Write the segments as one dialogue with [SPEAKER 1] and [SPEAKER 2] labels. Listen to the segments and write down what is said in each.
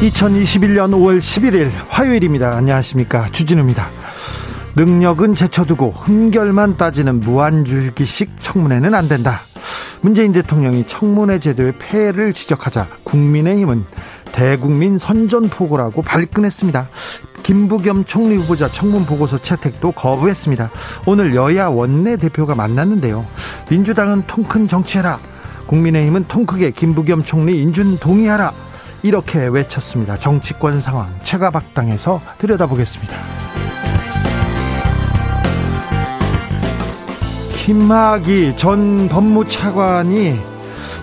[SPEAKER 1] 2021년 5월 11일 화요일입니다. 안녕하십니까. 주진우입니다. 능력은 제쳐두고 흠결만 따지는 무한주기식 청문회는 안 된다. 문재인 대통령이 청문회 제도의 폐해를 지적하자 국민의힘은 대국민 선전포고라고 발끈했습니다. 김부겸 총리 후보자 청문 보고서 채택도 거부했습니다. 오늘 여야 원내대표가 만났는데요. 민주당은 통 큰 정치해라. 국민의힘은 통 크게 김부겸 총리 인준 동의하라. 이렇게 외쳤습니다. 정치권 상황 최가박당에서 들여다보겠습니다. 김학의 전 법무차관이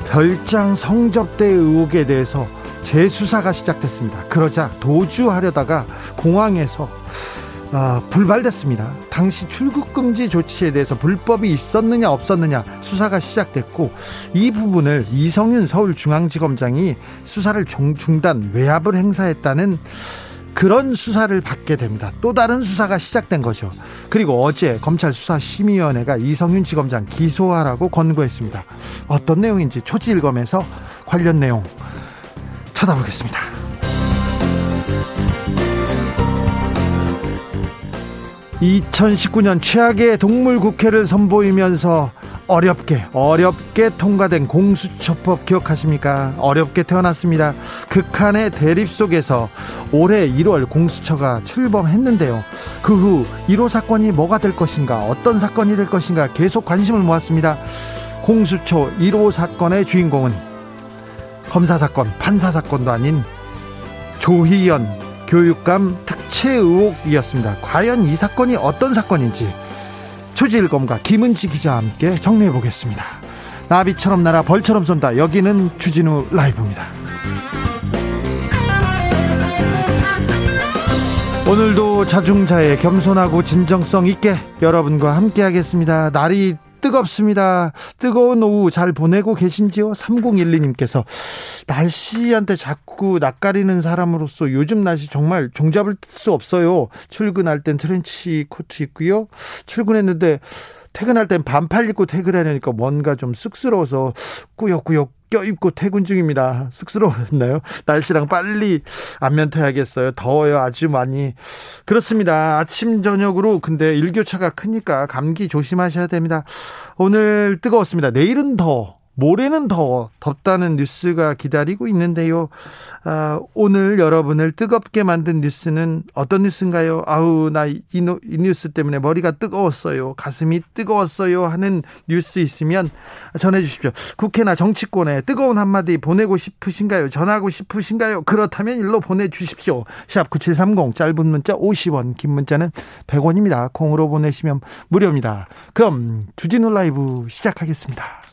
[SPEAKER 1] 별장 성접대 의혹에 대해서 재수사가 시작됐습니다. 그러자 도주하려다가 공항에서 아, 불발됐습니다. 당시 출국 금지 조치에 대해서 불법이 있었느냐 없었느냐 수사가 시작됐고 이 부분을 이성윤 서울중앙지검장이 수사를 중단 외압을 행사했다는 그런 수사를 받게 됩니다. 또 다른 수사가 시작된 거죠. 그리고 어제 검찰 수사심의위원회가 이성윤 지검장 기소하라고 권고했습니다. 어떤 내용인지 초지일검에서 관련 내용 쳐다보겠습니다. 2019년 최악의 동물 국회를 선보이면서 어렵게 어렵게 통과된 공수처법 기억하십니까? 어렵게 태어났습니다. 극한의 대립 속에서 올해 1월 공수처가 출범했는데요. 그 후 1호 사건이 뭐가 될 것인가, 어떤 사건이 될 것인가 계속 관심을 모았습니다. 공수처 1호 사건의 주인공은 검사 사건, 판사 사건도 아닌 조희연 교육감 특채 의혹이었습니다. 과연 이 사건이 어떤 사건인지 초지일검과 김은지 기자와 함께 정리해 보겠습니다. 나비처럼 날아 벌처럼 쏜다. 여기는 주진우 라이브입니다. 오늘도 자중자애 겸손하고 진정성 있게 여러분과 함께 하겠습니다. 날이 뜨겁습니다. 뜨거운 오후 잘 보내고 계신지요? 3012님께서 날씨한테 자꾸 낯가리는 사람으로서 요즘 날씨 정말 종잡을 수 없어요. 출근할 땐 트렌치 코트 입고요. 출근했는데 퇴근할 땐 반팔 입고 퇴근하려니까 뭔가 좀 쑥스러워서 꾸역꾸역 껴입고 퇴근 중입니다. 쑥스러웠나요? 날씨랑 빨리 안면 타야겠어요. 더워요. 아주 많이. 그렇습니다. 아침, 저녁으로 근데 일교차가 크니까 감기 조심하셔야 됩니다. 오늘 뜨거웠습니다. 내일은 더 모레는 더 덥다는 뉴스가 기다리고 있는데요. 아, 오늘 여러분을 뜨겁게 만든 뉴스는 어떤 뉴스인가요? 아우, 나이 이 뉴스 때문에 머리가 뜨거웠어요. 가슴이 뜨거웠어요. 하는 뉴스 있으면 전해주십시오. 국회나 정치권에 뜨거운 한마디 보내고 싶으신가요? 전하고 싶으신가요? 그렇다면 일로 보내주십시오. 샵 9730, 짧은 문자 50원, 긴 문자는 100원입니다. 콩으로 보내시면 무료입니다. 그럼 주진우 라이브 시작하겠습니다.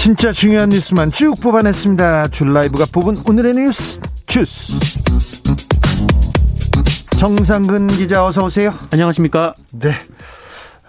[SPEAKER 1] 진짜 중요한 뉴스만 쭉 뽑아냈습니다. 줄 라이브가 뽑은 오늘의 뉴스 주스. 정상근 기자 어서 오세요.
[SPEAKER 2] 안녕하십니까?
[SPEAKER 1] 네.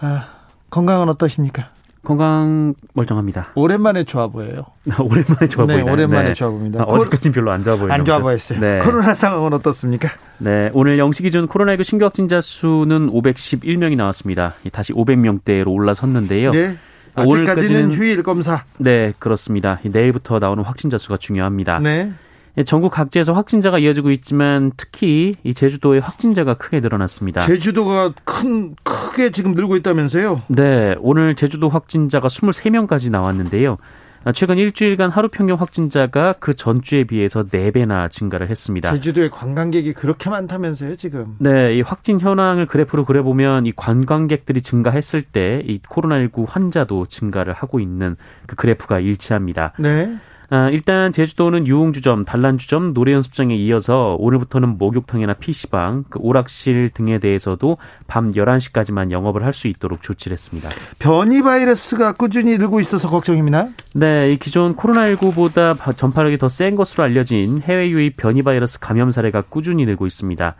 [SPEAKER 1] 아, 건강은 어떠십니까?
[SPEAKER 2] 건강 멀쩡합니다.
[SPEAKER 1] 오랜만에 좋아 보여요.
[SPEAKER 2] 오랜만에 좋아
[SPEAKER 1] 네,
[SPEAKER 2] 보이나요?
[SPEAKER 1] 오랜만에
[SPEAKER 2] 네.
[SPEAKER 1] 좋아 보입니다.
[SPEAKER 2] 아, 어제까지는 별로 안 좋아 보이네요.
[SPEAKER 1] 안 좋아 보였어요.
[SPEAKER 2] 네.
[SPEAKER 1] 코로나 상황은 어떻습니까?
[SPEAKER 2] 네, 오늘 0시 기준 코로나19 신규 확진자 수는 511명이 나왔습니다. 다시 500명대로 올라섰는데요.
[SPEAKER 1] 네.
[SPEAKER 2] 오늘까지는-
[SPEAKER 1] 아직까지는 휴일 검사.
[SPEAKER 2] 네, 그렇습니다. 내일부터 나오는 확진자 수가 중요합니다.
[SPEAKER 1] 네.
[SPEAKER 2] 예, 전국 각지에서 확진자가 이어지고 있지만 특히 이 제주도의 확진자가 크게 늘어났습니다.
[SPEAKER 1] 제주도가 큰 크게 지금 늘고 있다면서요?
[SPEAKER 2] 네, 오늘 제주도 확진자가 23명까지 나왔는데요. 아, 최근 일주일간 하루 평균 확진자가 그 전주에 비해서 4배나 증가를 했습니다.
[SPEAKER 1] 제주도에 관광객이 그렇게 많다면서요, 지금?
[SPEAKER 2] 네, 이 확진 현황을 그래프로 그려보면 이 관광객들이 증가했을 때 이 코로나19 환자도 증가를 하고 있는 그 그래프가 일치합니다.
[SPEAKER 1] 네.
[SPEAKER 2] 아, 일단 제주도는 유흥주점, 단란주점, 노래연습장에 이어서 오늘부터는 목욕탕이나 PC방, 그 오락실 등에 대해서도 밤 11시까지만 영업을 할 수 있도록 조치를 했습니다.
[SPEAKER 1] 변이 바이러스가 꾸준히 늘고 있어서 걱정입니다.
[SPEAKER 2] 네, 이 기존 코로나19보다 전파력이 더 센 것으로 알려진 해외 유입 변이 바이러스 감염 사례가 꾸준히 늘고 있습니다.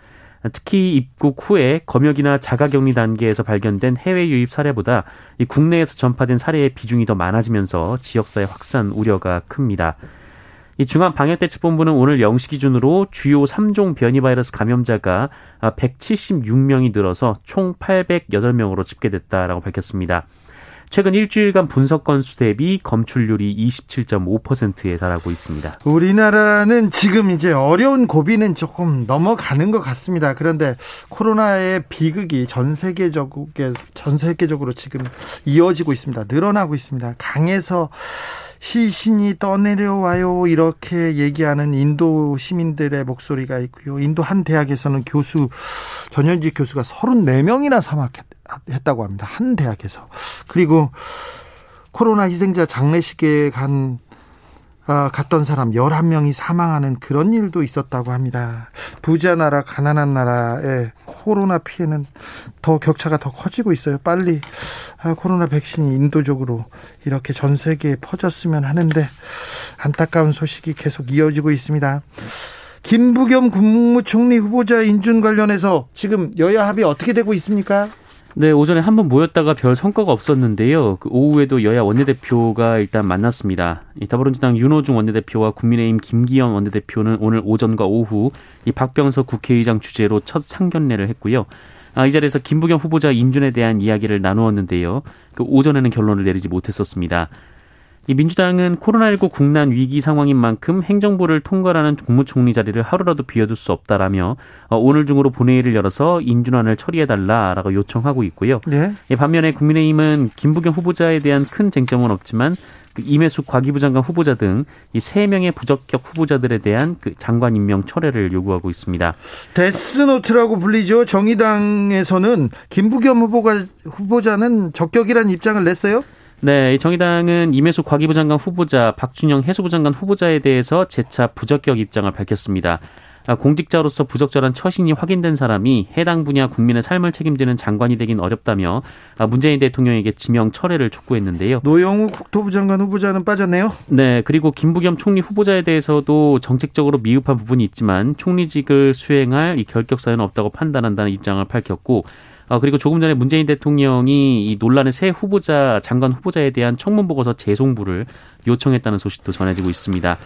[SPEAKER 2] 특히 입국 후에 검역이나 자가격리 단계에서 발견된 해외 유입 사례보다 이 국내에서 전파된 사례의 비중이 더 많아지면서 지역사회 확산 우려가 큽니다. 이 중앙방역대책본부는 오늘 0시 기준으로 주요 3종 변이 바이러스 감염자가 176명이 늘어서 총 808명으로 집계됐다라고 밝혔습니다. 최근 일주일간 분석 건수 대비 검출률이 27.5%에 달하고 있습니다.
[SPEAKER 1] 우리나라는 지금 이제 어려운 고비는 조금 넘어가는 것 같습니다. 그런데 코로나의 비극이 전 세계적으로 전 세계적으로 지금 이어지고 있습니다. 늘어나고 있습니다. 강에서 시신이 떠내려와요 이렇게 얘기하는 인도 시민들의 목소리가 있고요. 인도 한 대학에서는 교수 전현직 교수가 34명이나 사망했 했다고 합니다. 한 대학에서. 그리고 코로나 희생자 장례식에 간 어, 갔던 사람 11명이 사망하는 그런 일도 있었다고 합니다. 부자 나라, 가난한 나라의 코로나 피해는 더 격차가 더 커지고 있어요. 빨리 아, 코로나 백신이 인도적으로 이렇게 전 세계에 퍼졌으면 하는데 안타까운 소식이 계속 이어지고 있습니다. 김부겸 국무총리 후보자 인준 관련해서 지금 여야 합의 어떻게 되고 있습니까?
[SPEAKER 2] 네, 오전에 한 번 모였다가 별 성과가 없었는데요. 그 오후에도 여야 원내대표가 일단 만났습니다. 이 더불어민주당 윤호중 원내대표와 국민의힘 김기현 원내대표는 오늘 오전과 오후 이 박병석 국회의장 주재로 첫 상견례를 했고요. 아, 이 자리에서 김부겸 후보자 인준에 대한 이야기를 나누었는데요. 그 오전에는 결론을 내리지 못했었습니다. 이 민주당은 코로나19 국난 위기 상황인 만큼 행정부를 통할하는 국무총리 자리를 하루라도 비워둘 수 없다라며 어, 오늘 중으로 본회의를 열어서 인준안을 처리해달라라고 요청하고 있고요. 네. 반면에 국민의힘은 김부겸 후보자에 대한 큰 쟁점은 없지만 그 임혜숙 과기부 장관 후보자 등 이 세 명의 부적격 후보자들에 대한 그 장관 임명 철회를 요구하고 있습니다.
[SPEAKER 1] 데스노트라고 불리죠. 정의당에서는 김부겸 후보가 후보자는 적격이라는 입장을 냈어요.
[SPEAKER 2] 네, 정의당은 임혜숙 과기부 장관 후보자, 박준영 해수부 장관 후보자에 대해서 재차 부적격 입장을 밝혔습니다. 아, 공직자로서 부적절한 처신이 확인된 사람이 해당 분야 국민의 삶을 책임지는 장관이 되긴 어렵다며 아, 문재인 대통령에게 지명 철회를 촉구했는데요.
[SPEAKER 1] 노영우 국토부 장관 후보자는 빠졌네요.
[SPEAKER 2] 네, 그리고 김부겸 총리 후보자에 대해서도 정책적으로 미흡한 부분이 있지만 총리직을 수행할 이 결격 사유는 없다고 판단한다는 입장을 밝혔고 어, 그리고 조금 전에 문재인 대통령이 이 논란의 새 후보자 장관 후보자에 대한 청문 보고서 재송부를 요청했다는 소식도 전해지고 있습니다.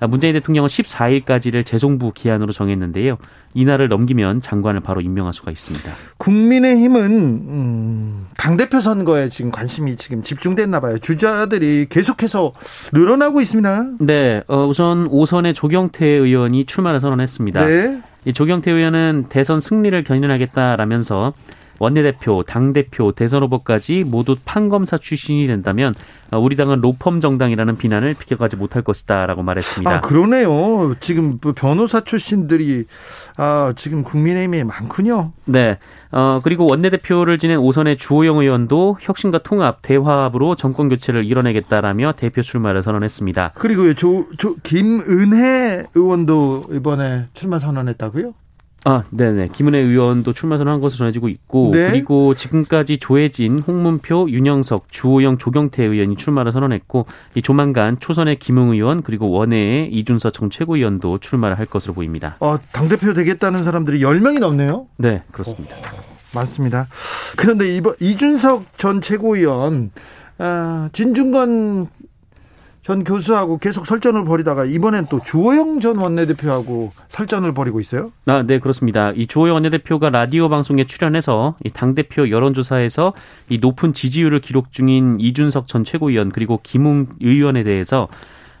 [SPEAKER 2] 아, 문재인 대통령은 14일까지를 재송부 기한으로 정했는데요. 이날을 넘기면 장관을 바로 임명할 수가 있습니다.
[SPEAKER 1] 국민의힘은 음, 당 대표 선거에 지금 관심이 지금 집중됐나 봐요. 주자들이 계속해서 늘어나고 있습니다.
[SPEAKER 2] 네, 어, 우선 오선의 조경태 의원이 출마를 선언했습니다. 네. 이 조경태 의원은 대선 승리를 견인하겠다라면서 원내대표, 당대표, 대선 후보까지 모두 판검사 출신이 된다면 어, 우리 당은 로펌 정당이라는 비난을 비켜가지 못할 것이다라고 말했습니다.
[SPEAKER 1] 아 그러네요. 지금 뭐 변호사 출신들이 아 지금 국민의힘에 많군요.
[SPEAKER 2] 네. 어 그리고 원내대표를 지낸 오선의 주호영 의원도 혁신과 통합, 대화합으로 정권 교체를 이뤄내겠다라며 대표 출마를 선언했습니다.
[SPEAKER 1] 그리고 조, 조 김은혜 의원도 이번에 출마 선언했다고요?
[SPEAKER 2] 아, 네네. 김은혜 의원도 출마 선언한 것으로 전해지고 있고, 네. 그리고 지금까지 조혜진, 홍문표, 윤영석, 주호영, 조경태 의원이 출마를 선언했고, 이 조만간 초선의 김웅 의원 그리고 원외의 이준서 전 최고위원도 출마를 할 것으로 보입니다.
[SPEAKER 1] 어, 당대표 되겠다는 사람들이 10명이 넘네요?
[SPEAKER 2] 네, 그렇습니다. 오,
[SPEAKER 1] 많습니다. 그런데 이번 이준석 전 최고위원, 아, 진중권 전 교수하고 계속 설전을 벌이다가 이번엔 또 주호영 전 원내대표하고 설전을 벌이고 있어요?
[SPEAKER 2] 아, 네, 그렇습니다. 이 주호영 원내대표가 라디오 방송에 출연해서 이 당대표 여론조사에서 이 높은 지지율을 기록 중인 이준석 전 최고위원 그리고 김웅 의원에 대해서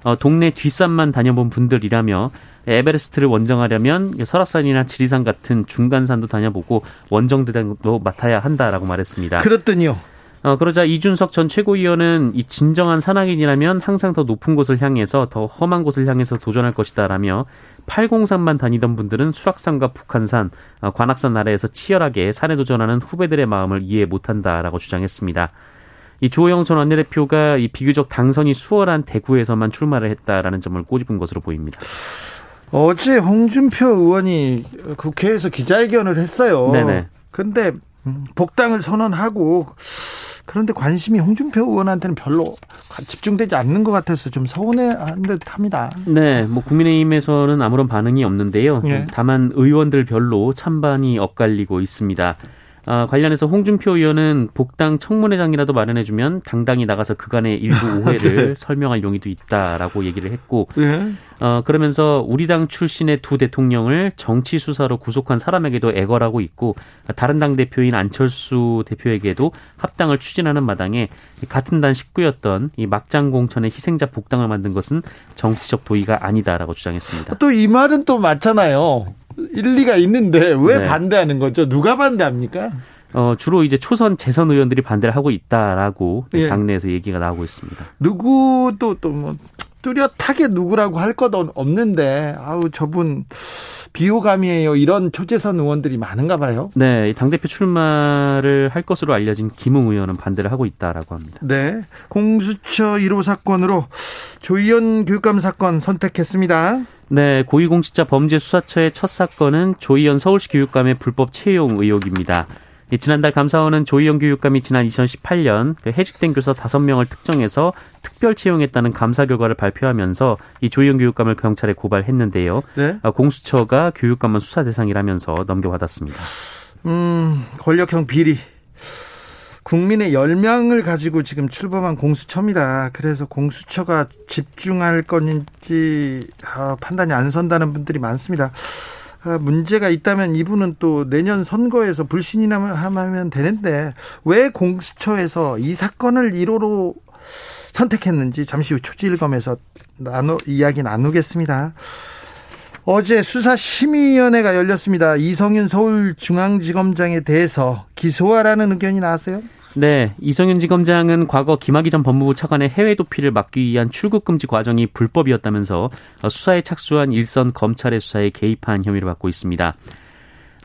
[SPEAKER 2] 어, 동네 뒷산만 다녀본 분들이라며 에베레스트를 원정하려면 설악산이나 지리산 같은 중간산도 다녀보고 원정 대장도 맡아야 한다라고 말했습니다.
[SPEAKER 1] 그렇더니요.
[SPEAKER 2] 어, 그러자 이준석 전 최고위원은 이 진정한 산악인이라면 항상 더 높은 곳을 향해서 더 험한 곳을 향해서 도전할 것이다라며 803만 다니던 분들은 수락산과 북한산, 어, 관악산 아래에서 치열하게 산에 도전하는 후배들의 마음을 이해 못한다라고 주장했습니다. 이 주호영 전 원내대표가 이 비교적 당선이 수월한 대구에서만 출마를 했다라는 점을 꼬집은 것으로 보입니다.
[SPEAKER 1] 어제 홍준표 의원이 국회에서 기자회견을 했어요.
[SPEAKER 2] 네네.
[SPEAKER 1] 근데 복당을 선언하고 그런데 관심이 홍준표 의원한테는 별로 집중되지 않는 것 같아서 좀 서운해한 듯합니다.
[SPEAKER 2] 네, 뭐 국민의힘에서는 아무런 반응이 없는데요. 네. 다만 의원들 별로 찬반이 엇갈리고 있습니다. 아, 관련해서 홍준표 의원은 복당 청문회장이라도 마련해주면 당당히 나가서 그간의 일부 오해를 네. 설명할 용의도 있다라고 얘기를 했고, 네. 어, 그러면서 우리 당 출신의 두 대통령을 정치 수사로 구속한 사람에게도 애걸하고 있고, 다른 당 대표인 안철수 대표에게도 합당을 추진하는 마당에 같은 단 식구였던 이 막장 공천의 희생자 복당을 만든 것은 정치적 도의가 아니다라고 주장했습니다.
[SPEAKER 1] 또 이 말은 또 맞잖아요. 일리가 있는데 왜 네. 반대하는 거죠? 누가 반대합니까?
[SPEAKER 2] 어, 주로 이제 초선 재선 의원들이 반대를 하고 있다라고 예. 당내에서 얘기가 나오고 있습니다.
[SPEAKER 1] 누구도 또 뭐 뚜렷하게 누구라고 할 것 없는데 아우 저분 비호감이에요. 이런 초재선 의원들이 많은가 봐요.
[SPEAKER 2] 네, 당 대표 출마를 할 것으로 알려진 김웅 의원은 반대를 하고 있다라고 합니다.
[SPEAKER 1] 네. 공수처 1호 사건으로 조희연 교육감 사건 선택했습니다.
[SPEAKER 2] 네, 고위공직자 범죄수사처의 첫 사건은 조희연 서울시 교육감의 불법 채용 의혹입니다. 지난달 감사원은 조희연 교육감이 지난 2018년 그 해직된 교사 5명을 특정해서 특별 채용했다는 감사 결과를 발표하면서 이 조희연 교육감을 경찰에 고발했는데요. 네? 아, 공수처가 교육감은 수사 대상이라면서 넘겨받았습니다.
[SPEAKER 1] 음, 권력형 비리 국민의 열명을 가지고 지금 출범한 공수처입니다. 그래서 공수처가 집중할 건지 아, 판단이 안 선다는 분들이 많습니다. 아, 문제가 있다면 이분은 또 내년 선거에서 불신이나 하면 되는데 왜 공수처에서 이 사건을 1호로 선택했는지 잠시 후 초지일검에서 나누 이야기 나누겠습니다. 어제 수사심의위원회가 열렸습니다. 이성윤 서울중앙지검장에 대해서 기소하라는 의견이 나왔어요?
[SPEAKER 2] 네, 이성윤 지검장은 과거 김학의 전 법무부 차관의 해외 도피를 막기 위한 출국 금지 과정이 불법이었다면서 수사에 착수한 일선 검찰의 수사에 개입한 혐의를 받고 있습니다.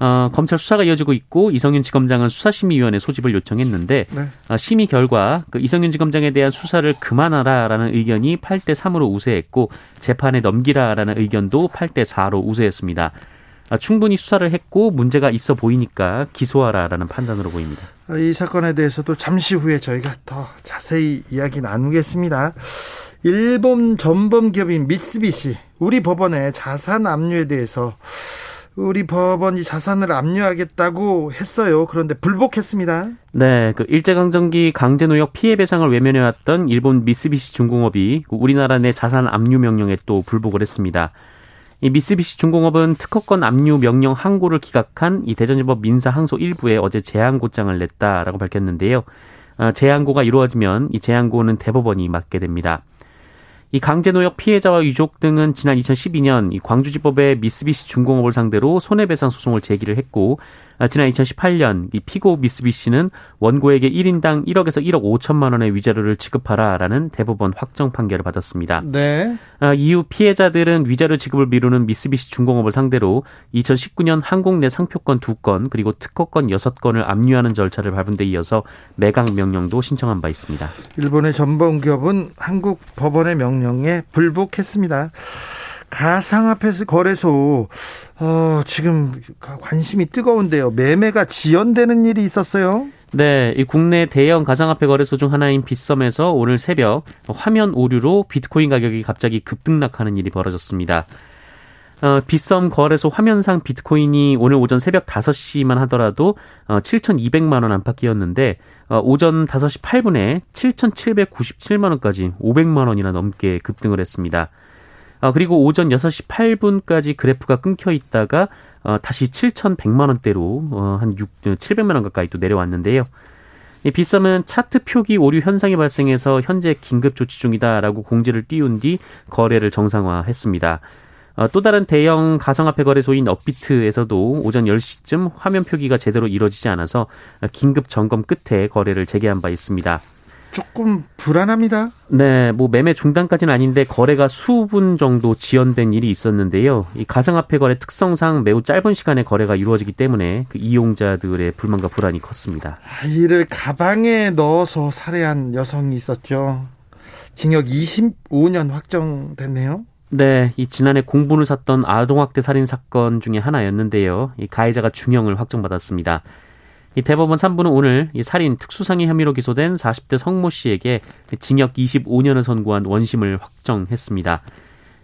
[SPEAKER 2] 어, 검찰 수사가 이어지고 있고 이성윤 지검장은 수사심의위원회 소집을 요청했는데 네. 어, 심의 결과 그 이성윤 지검장에 대한 수사를 그만하라라는 의견이 8대 3으로 우세했고 재판에 넘기라라는 의견도 8대 4로 우세했습니다. 아, 충분히 수사를 했고 문제가 있어 보이니까 기소하라라는 판단으로 보입니다.
[SPEAKER 1] 이 사건에 대해서도 잠시 후에 저희가 더 자세히 이야기 나누겠습니다. 일본 전범 기업인 미쓰비시 우리 법원의 자산 압류에 대해서 우리 법원 이 자산을 압류하겠다고 했어요. 그런데 불복했습니다.
[SPEAKER 2] 네, 그 일제강점기 강제노역 피해 배상을 외면해왔던 일본 미쓰비시 중공업이 우리나라 내 자산 압류 명령에 또 불복을 했습니다. 이 미쓰비시 중공업은 특허권 압류 명령 항고를 기각한 이 대전지법 민사 항소 일부에 어제 재항고장을 냈다라고 밝혔는데요. 어, 재항고가 이루어지면 이 재항고는 대법원이 맡게 됩니다. 이 강제노역 피해자와 유족 등은 지난 2012년 이 광주지법에 미쓰비시 중공업을 상대로 손해배상 소송을 제기를 했고 아, 지난 2018년 이 피고 미쓰비시는 원고에게 1인당 1억에서 1억 5천만 원의 위자료를 지급하라라는 대법원 확정 판결을 받았습니다. 네. 아, 이후 피해자들은 위자료 지급을 미루는 미쓰비시 중공업을 상대로 2019년 한국 내 상표권 2건 그리고 특허권 6건을 압류하는 절차를 밟은 데 이어서 매각 명령도 신청한 바 있습니다.
[SPEAKER 1] 일본의 전범 기업은 한국 법원의 명령에 불복했습니다. 가상화폐 거래소 어, 지금 관심이 뜨거운데요. 매매가 지연되는 일이 있었어요.
[SPEAKER 2] 네, 이 국내 대형 가상화폐 거래소 중 하나인 빗썸에서 오늘 새벽 화면 오류로 비트코인 가격이 갑자기 급등락하는 일이 벌어졌습니다. 어, 빗썸 거래소 화면상 비트코인이 오늘 오전 새벽 5시만 하더라도 어, 7,200만 원 안팎이었는데 어, 오전 5시 8분에 7,797만 원까지 500만 원이나 넘게 급등을 했습니다. 어, 그리고 오전 6시 8분까지 그래프가 끊겨 있다가 어, 다시 7,100만 원대로 어, 한 6, 700만 원 가까이 또 내려왔는데요. 이 비썸은 차트 표기 오류 현상이 발생해서 현재 긴급 조치 중이다라고 공지를 띄운 뒤 거래를 정상화했습니다. 어, 또 다른 대형 가상화폐 거래소인 업비트에서도 오전 10시쯤 화면 표기가 제대로 이루어지지 않아서 긴급 점검 끝에 거래를 재개한 바 있습니다.
[SPEAKER 1] 조금 불안합니다.
[SPEAKER 2] 네, 뭐 매매 중단까지는 아닌데 거래가 수분 정도 지연된 일이 있었는데요. 이 가상화폐 거래 특성상 매우 짧은 시간에 거래가 이루어지기 때문에 그 이용자들의 불만과 불안이 컸습니다.
[SPEAKER 1] 아, 이를 가방에 넣어서 살해한 여성이 있었죠. 징역 25년 확정됐네요.
[SPEAKER 2] 네, 이 지난해 공분을 샀던 아동학대 살인 사건 중에 하나였는데요. 이 가해자가 중형을 확정받았습니다. 이 대법원 3부는 오늘 이 살인 특수상해 혐의로 기소된 40대 성모 씨에게 징역 25년을 선고한 원심을 확정했습니다.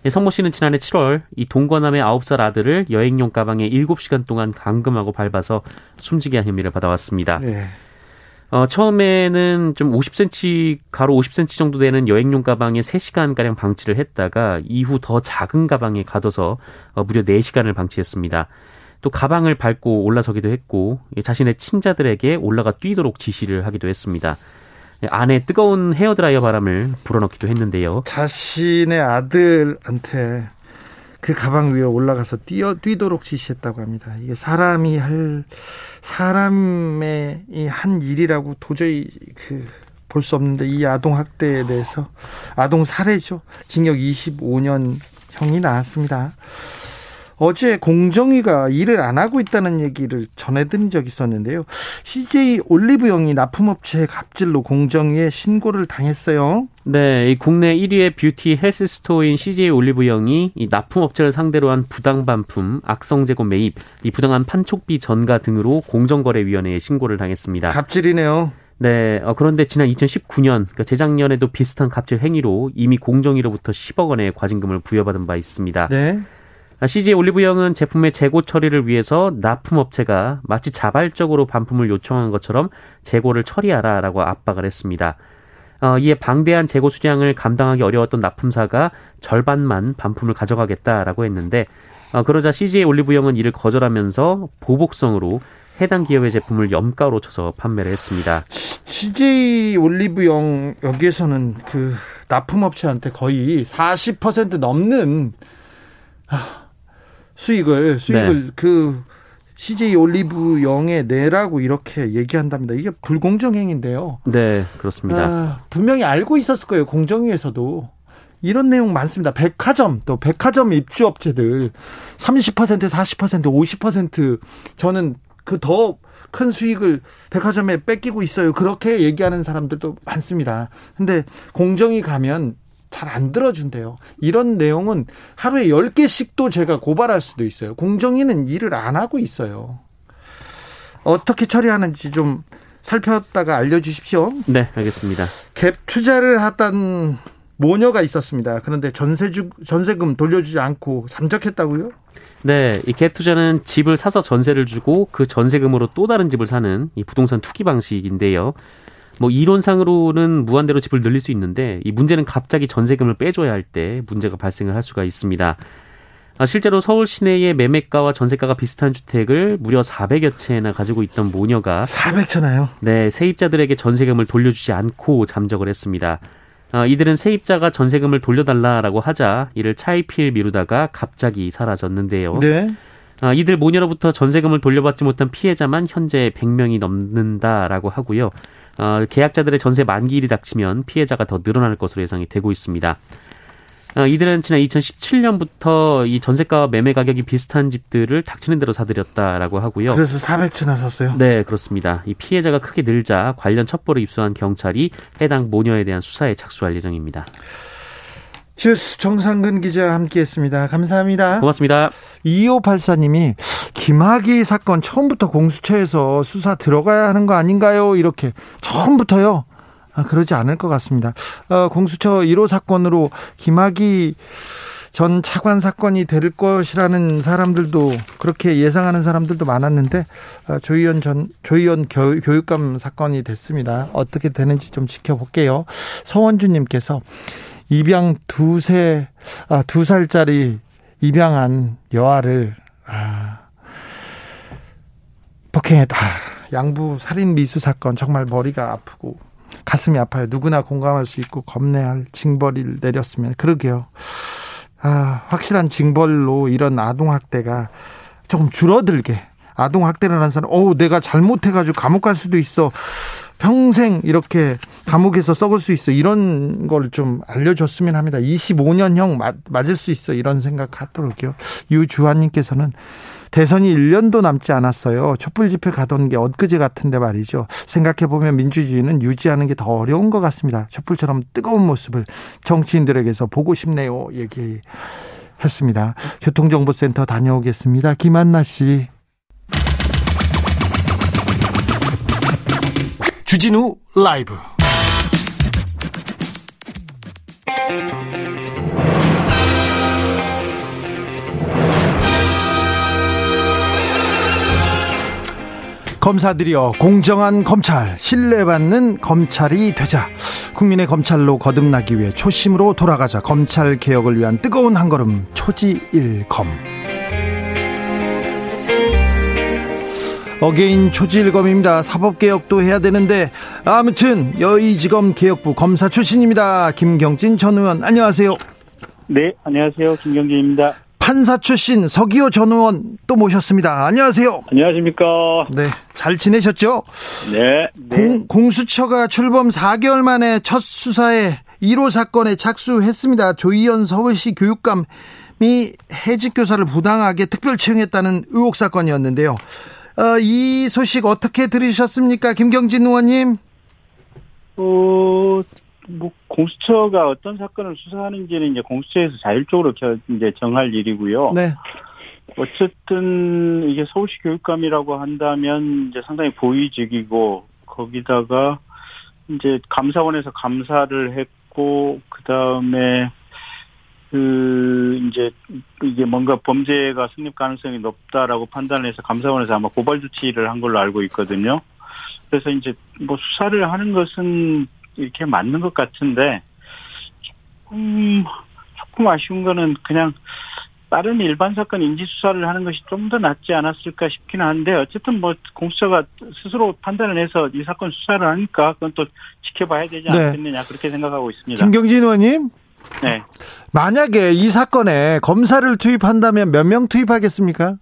[SPEAKER 2] 성모 씨는 지난해 7월 이 동거남의 9살 아들을 여행용 가방에 7시간 동안 감금하고 밟아서 숨지게 한 혐의를 받아왔습니다. 네. 어, 처음에는 좀 50cm, 가로 50cm 정도 되는 여행용 가방에 3시간가량 방치를 했다가 이후 더 작은 가방에 가둬서 어, 무려 4시간을 방치했습니다. 또 가방을 밟고 올라서기도 했고 자신의 친자들에게 올라가 뛰도록 지시를 하기도 했습니다. 안에 뜨거운 헤어드라이어 바람을 불어넣기도 했는데요.
[SPEAKER 1] 자신의 아들한테 그 가방 위에 올라가서 뛰어 뛰도록 지시했다고 합니다. 이게 사람이 할 사람이 한 일이라고 도저히 그 볼 수 없는데 이 아동 학대에 대해서 아동 살해죠. 징역 25년 형이 나왔습니다. 어제 공정위가 일을 안 하고 있다는 얘기를 전해드린 적이 있었는데요. CJ 올리브영이 납품업체 갑질로 공정위에 신고를 당했어요.
[SPEAKER 2] 네, 이 국내 1위의 뷰티 헬스 스토어인 CJ 올리브영이 이 납품업체를 상대로 한 부당 반품, 악성 재고 매입, 이 부당한 판촉비 전가 등으로 공정거래위원회에 신고를 당했습니다.
[SPEAKER 1] 갑질이네요.
[SPEAKER 2] 네, 어, 그런데 지난 2019년, 그러니까 재작년에도 비슷한 갑질 행위로 이미 공정위로부터 10억 원의 과징금을 부여받은 바 있습니다. 네. CJ 올리브영은 제품의 재고 처리를 위해서 납품업체가 마치 자발적으로 반품을 요청한 것처럼 재고를 처리하라라고 압박을 했습니다. 어, 이에 방대한 재고 수량을 감당하기 어려웠던 납품사가 절반만 반품을 가져가겠다라고 했는데 어, 그러자 CJ 올리브영은 이를 거절하면서 보복성으로 해당 기업의 제품을 염가로 쳐서 판매를 했습니다.
[SPEAKER 1] CJ 올리브영 여기에서는 그 납품업체한테 거의 40% 넘는 수익을 수익을 네. 그 CJ 올리브 영에 내라고 이렇게 얘기한답니다. 이게 불공정 행인데요.
[SPEAKER 2] 네, 그렇습니다. 아,
[SPEAKER 1] 분명히 알고 있었을 거예요. 공정위에서도. 이런 내용 많습니다. 백화점 또 백화점 입주업체들 30% 40% 50% 저는 그 더 큰 수익을 백화점에 뺏기고 있어요. 그렇게 얘기하는 사람들도 많습니다. 근데 공정위 가면 잘 안 들어준대요. 이런 내용은 하루에 10개씩도 제가 고발할 수도 있어요. 공정위는 일을 안 하고 있어요. 어떻게 처리하는지 좀 살폈다가 알려주십시오.
[SPEAKER 2] 네, 알겠습니다.
[SPEAKER 1] 갭 투자를 하던 모녀가 있었습니다. 그런데 전세주, 전세금 돌려주지 않고 잠적했다고요?
[SPEAKER 2] 네, 이 갭 투자는 집을 사서 전세를 주고 그 전세금으로 또 다른 집을 사는 이 부동산 투기 방식인데요. 뭐 이론상으로는 무한대로 집을 늘릴 수 있는데 이 문제는 갑자기 전세금을 빼줘야 할 때 문제가 발생을 할 수가 있습니다. 아, 실제로 서울 시내의 매매가와 전세가가 비슷한 주택을 무려 400여 채나 가지고 있던 모녀가
[SPEAKER 1] 400채나요?
[SPEAKER 2] 네, 세입자들에게 전세금을 돌려주지 않고 잠적을 했습니다. 아, 이들은 세입자가 전세금을 돌려달라라고 하자 이를 차일피일 미루다가 갑자기 사라졌는데요. 네. 아, 이들 모녀로부터 전세금을 돌려받지 못한 피해자만 현재 100명이 넘는다라고 하고요. 어, 계약자들의 전세 만기일이 닥치면 피해자가 더 늘어날 것으로 예상이 되고 있습니다. 어, 이들은 지난 2017년부터 이 전세가와 매매 가격이 비슷한 집들을 닥치는 대로 사들였다라고 하고요.
[SPEAKER 1] 그래서 400채나 샀어요?
[SPEAKER 2] 네, 그렇습니다. 이 피해자가 크게 늘자 관련 첩보를 입수한 경찰이 해당 모녀에 대한 수사에 착수할 예정입니다.
[SPEAKER 1] 주스 정상근 기자 함께했습니다. 감사합니다.
[SPEAKER 2] 고맙습니다.
[SPEAKER 1] 2584님이 김학의 사건 처음부터 공수처에서 수사 들어가야 하는 거 아닌가요? 이렇게 처음부터요. 아, 그러지 않을 것 같습니다. 어, 공수처 1호 사건으로 김학의 전 차관 사건이 될 것이라는 사람들도 그렇게 예상하는 사람들도 많았는데 어, 조희연 전 조희연 교, 교육감 사건이 됐습니다. 어떻게 되는지 좀 지켜볼게요. 서원주님께서 입양 두세 아, 두 살짜리 입양한 여아를 아, 폭행했다. 양부 살인 미수 사건 정말 머리가 아프고 가슴이 아파요. 누구나 공감할 수 있고 겁내할 징벌을 내렸으면 그러게요. 아, 확실한 징벌로 이런 아동 학대가 조금 줄어들게 아동 학대를 하는 사람, 어, 내가 잘못해가지고 감옥 갈 수도 있어. 평생 이렇게 감옥에서 썩을 수 있어. 이런 걸 좀 알려줬으면 합니다. 25년형 맞, 맞을 수 있어. 이런 생각 하도록요. 유주환님께서는 대선이 1년도 남지 않았어요. 촛불 집회 가던 게 엊그제 같은데 말이죠. 생각해보면 민주주의는 유지하는 게 더 어려운 것 같습니다. 촛불처럼 뜨거운 모습을 정치인들에게서 보고 싶네요. 얘기했습니다. 교통정보센터 다녀오겠습니다. 김한나 씨. 주진우 라이브. 검사들이여 공정한 검찰 신뢰받는 검찰이 되자. 국민의 검찰로 거듭나기 위해 초심으로 돌아가자. 검찰 개혁을 위한 뜨거운 한 걸음 초지일검 again 초지일검입니다 사법개혁도 해야 되는데 아무튼 여의지검 개혁부 검사 출신입니다 김경진 전 의원 안녕하세요
[SPEAKER 3] 네 안녕하세요 김경진입니다
[SPEAKER 1] 판사 출신 서기호 전 의원 또 모셨습니다. 안녕하세요.
[SPEAKER 3] 안녕하십니까.
[SPEAKER 1] 네, 잘 지내셨죠?
[SPEAKER 3] 네.
[SPEAKER 1] 네. 공, 공수처가 출범 4개월 만에 첫 수사에 1호 사건에 착수했습니다. 조희연 서울시 교육감이 해직 교사를 부당하게 특별 채용했다는 의혹 사건이었는데요. 어, 이 소식 어떻게 들으셨습니까, 김경진 의원님?
[SPEAKER 3] 어, 뭐 공수처가 어떤 사건을 수사하는지는 이제 공수처에서 자율적으로 이제 정할 일이고요.
[SPEAKER 1] 네.
[SPEAKER 3] 어쨌든 이게 서울시 교육감이라고 한다면 이제 상당히 고위직이고 거기다가 이제 감사원에서 감사를 했고 그 다음에 그 이제 이게 뭔가 범죄가 성립 가능성이 높다라고 판단을 해서 감사원에서 아마 고발 조치를 한 걸로 알고 있거든요. 그래서 이제 뭐 수사를 하는 것은 이렇게 맞는 것 같은데 조금 조금 아쉬운 거는 그냥 다른 일반 사건 인지 수사를 하는 것이 좀 더 낫지 않았을까 싶기는 한데 어쨌든 뭐 공수처가 스스로 판단을 해서 이 사건 수사를 하니까 그건 또 지켜봐야 되지 네. 않겠느냐 네. 그렇게 생각하고 있습니다.
[SPEAKER 1] 김경진 의원님.
[SPEAKER 3] 네.
[SPEAKER 1] 만약에 이 사건에 검사를 투입한다면 몇 명 투입하겠습니까?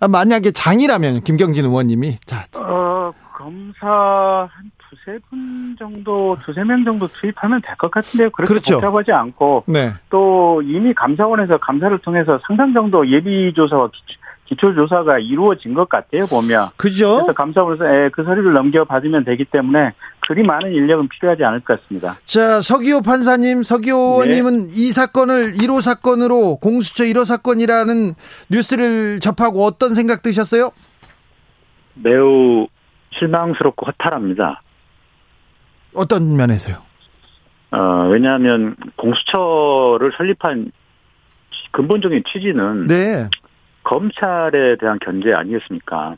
[SPEAKER 1] 아, 만약에 장이라면 김경진 의원님이 자.
[SPEAKER 3] 어 검사 한 두세 분 정도, 두세 명 정도 투입하면 될 것 같은데요. 그렇게 그렇죠. 복잡하지 않고
[SPEAKER 1] 네.
[SPEAKER 3] 또 이미 감사원에서 감사를 통해서 상당 정도 예비 조사와 기초, 조사가 이루어진 것 같아요 보면.
[SPEAKER 1] 그죠?
[SPEAKER 3] 그래서 감사원에서 예, 그 서류를 넘겨받으면 되기 때문에 그리 많은 인력은 필요하지 않을 것 같습니다.
[SPEAKER 1] 자 서기호 판사님, 서기호 네. 이 사건을 1호 사건으로 공수처 1호 사건이라는 뉴스를 접하고 어떤 생각 드셨어요?
[SPEAKER 4] 매우 실망스럽고 허탈합니다.
[SPEAKER 1] 어떤 면에서요?
[SPEAKER 4] 어, 왜냐하면 공수처를 설립한 근본적인 취지는
[SPEAKER 1] 네.
[SPEAKER 4] 검찰에 대한 견제 아니겠습니까?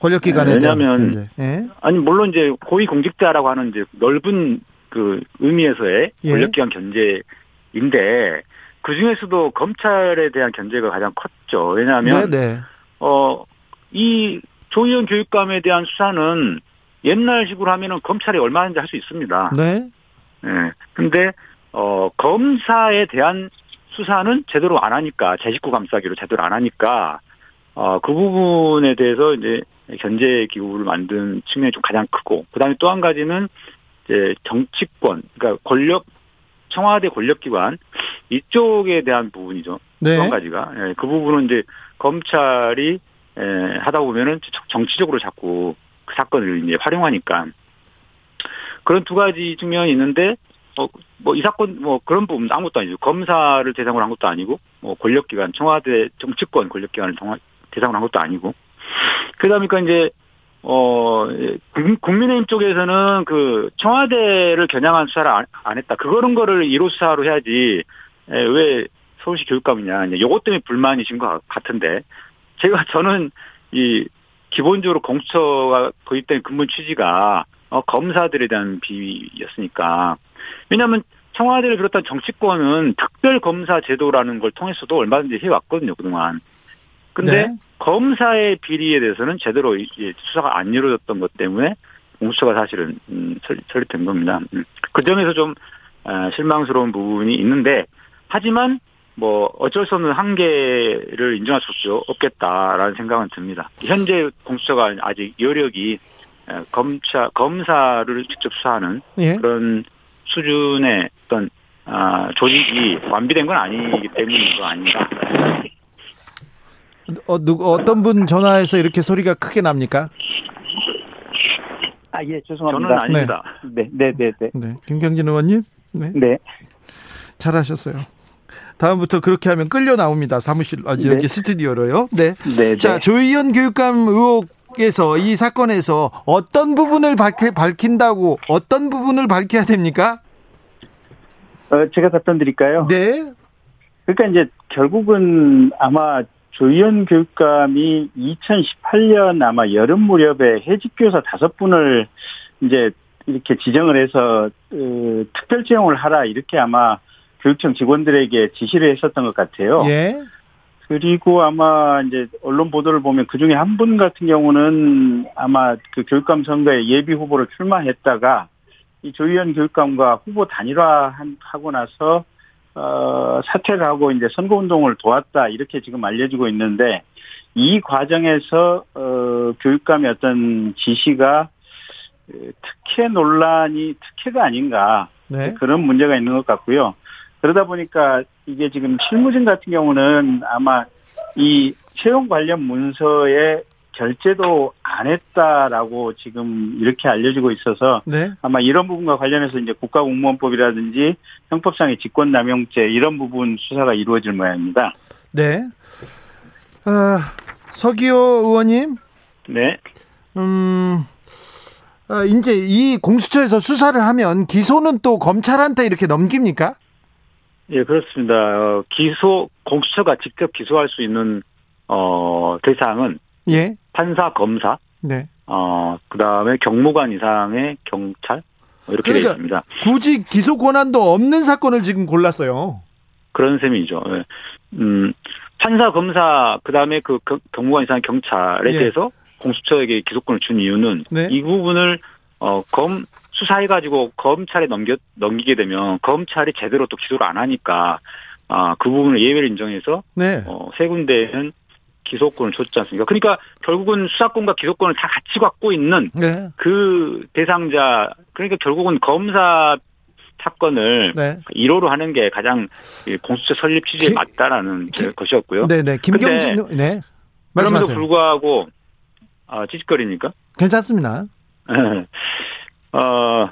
[SPEAKER 1] 권력기관에
[SPEAKER 4] 네, 왜냐하면 네. 아니 물론 이제 고위 공직자라고 하는 이제 넓은 그 의미에서의 예. 권력기관 견제인데 그 중에서도 검찰에 대한 견제가 가장 컸죠. 왜냐하면
[SPEAKER 1] 네, 네.
[SPEAKER 4] 어 이 조희연 교육감에 대한 수사는 옛날식으로 하면은 검찰이 얼마든지 할 수 있습니다.
[SPEAKER 1] 네.
[SPEAKER 4] 예. 네. 근데 어 검사에 대한 수사는 제대로 안 하니까 제 식구 감싸기로 제대로 안 하니까 어 그 부분에 대해서 이제 견제 기구를 만든 측면이 좀 가장 크고 그다음에 또 한 가지는 이제 정치권 그러니까 권력 청와대 권력기관 이쪽에 대한 부분이죠.
[SPEAKER 1] 네.
[SPEAKER 4] 한 가지가 예, 그 부분은 이제 검찰이 예, 하다 보면은 정치적으로 자꾸 그 사건을 이제 활용하니까 그런 두 가지 측면이 있는데 어, 뭐, 이 사건, 뭐, 그런 부분 아무것도 아니죠. 검사를 대상으로 한 것도 아니고, 뭐, 권력기관, 청와대 정치권 권력기관을 대상으로 한 것도 아니고. 그러다 보니까 이제, 어, 국민의힘 쪽에서는 그, 청와대를 겨냥한 수사를 안, 안 했다. 그거는 거를 1호 수사로 해야지, 에, 왜 서울시 교육감이냐. 요것 때문에 불만이신 것 같은데, 제가, 저는 이, 기본적으로 공수처가 도입된 근본 취지가 어, 검사들에 대한 비위였으니까. 왜냐하면 청와대를 비롯한 정치권은 특별 검사 제도라는 걸 통해서도 얼마든지 해왔거든요 그동안. 근데 네. 검사의 비리에 대해서는 제대로 수사가 안 이루어졌던 것 때문에 공수처가 사실은 음, 설립, 설립된 겁니다. 음. 그 점에서 좀 아, 실망스러운 부분이 있는데 하지만 뭐 어쩔 수 없는 한계를 인정할 수 없겠다라는 생각은 듭니다. 현재 공수처가 아직 여력이 에, 검사 검사를 직접 수사하는
[SPEAKER 1] 예.
[SPEAKER 4] 그런 수준의 어떤 아, 조직이 완비된 건 아니기 때문인 거 아닌가.
[SPEAKER 1] 어, 누구 어떤 분 전화해서 이렇게 소리가 크게 납니까?
[SPEAKER 3] 아, 예, 죄송합니다.
[SPEAKER 4] 저는 아닙니다.
[SPEAKER 3] 네, 네, 네, 네.
[SPEAKER 1] 네. 김경진 의원님. 네.
[SPEAKER 3] 네.
[SPEAKER 1] 잘하셨어요. 다음부터 그렇게 하면 끌려 나옵니다. 사무실 아, 여기
[SPEAKER 3] 네.
[SPEAKER 1] 스튜디오로요. 네.
[SPEAKER 3] 네,
[SPEAKER 1] 자,
[SPEAKER 3] 네.
[SPEAKER 1] 조희연 교육감 의혹 에서 이 사건에서 어떤 부분을 밝히, 밝힌다고 어떤 부분을 밝혀야 됩니까?
[SPEAKER 3] 어, 제가 답변 드릴까요?
[SPEAKER 1] 네.
[SPEAKER 3] 그러니까 이제 결국은 아마 조희연 교육감이 2018년 아마 여름 무렵에 해직 교사 다섯 분을 이제 이렇게 지정을 해서 어, 특별 지용을 하라 이렇게 아마 교육청 직원들에게 지시를 했었던 것 같아요.
[SPEAKER 1] 예.
[SPEAKER 3] 그리고 아마 이제 언론 보도를 보면 그 중에 한 분 같은 경우는 아마 그 교육감 선거에 예비 후보로 출마했다가 이 조희연 교육감과 후보 단일화하고 나서 어 사퇴를 하고 이제 선거 운동을 도왔다 이렇게 지금 알려지고 있는데 이 과정에서 어 교육감의 어떤 지시가 그 특혜 논란이 특혜가 아닌가
[SPEAKER 1] 네.
[SPEAKER 3] 그런 문제가 있는 것 같고요. 그러다 보니까 이게 지금 실무진 같은 경우는 아마 이 채용 관련 문서에 결제도 안 했다라고 지금 이렇게 알려지고 있어서
[SPEAKER 1] 네.
[SPEAKER 3] 아마 이런 부분과 관련해서 이제 국가공무원법이라든지 형법상의 직권남용죄 이런 부분 수사가 이루어질 모양입니다.
[SPEAKER 1] 네. 아, 서기호 의원님.
[SPEAKER 4] 네.
[SPEAKER 1] 음. 아, 이제 이 공수처에서 수사를 하면 기소는 또 검찰한테 이렇게 넘깁니까?
[SPEAKER 4] 예, 그렇습니다. 어, 기소 공수처가 직접 기소할 수 있는 어 대상은
[SPEAKER 1] 예.
[SPEAKER 4] 판사, 검사,
[SPEAKER 1] 네.
[SPEAKER 4] 어 그다음에 경무관 이상의 경찰 뭐 이렇게
[SPEAKER 1] 그러니까-
[SPEAKER 4] 되어 있습니다.
[SPEAKER 1] 굳이 기소 권한도 없는 사건을 지금 골랐어요.
[SPEAKER 4] 그런 셈이죠. 예. 음, 판사, 검사, 그 다음에 그 경- 경무관 이상 경찰에
[SPEAKER 1] 예.
[SPEAKER 4] 대해서 공수처에게 기소권을 준 이유는
[SPEAKER 1] 네.
[SPEAKER 4] 이 부분을 어, 검, 수사해 가지고 검찰에 넘겨, 넘기게 되면 검찰이 제대로 또 기소를 안 하니까 아, 그 부분을 예외를 인정해서
[SPEAKER 1] 네.
[SPEAKER 4] 어, 세 군데에는 기소권을 줬지 않습니까? 그러니까 결국은 수사권과 기소권을 다 같이 갖고 있는
[SPEAKER 1] 네.
[SPEAKER 4] 그 대상자, 그러니까 결국은 검사 사건을
[SPEAKER 1] 네.
[SPEAKER 4] 1호로 하는 게 가장 이 공수처 설립 취지에
[SPEAKER 1] 기-
[SPEAKER 4] 맞다라는
[SPEAKER 1] 기-
[SPEAKER 4] 것이었고요.
[SPEAKER 1] 네, 네. 김경진 네.
[SPEAKER 4] 그럼에도
[SPEAKER 1] 말씀하세요.
[SPEAKER 4] 불구하고 아, 찌직거리니까
[SPEAKER 1] 괜찮습니다.
[SPEAKER 4] 어,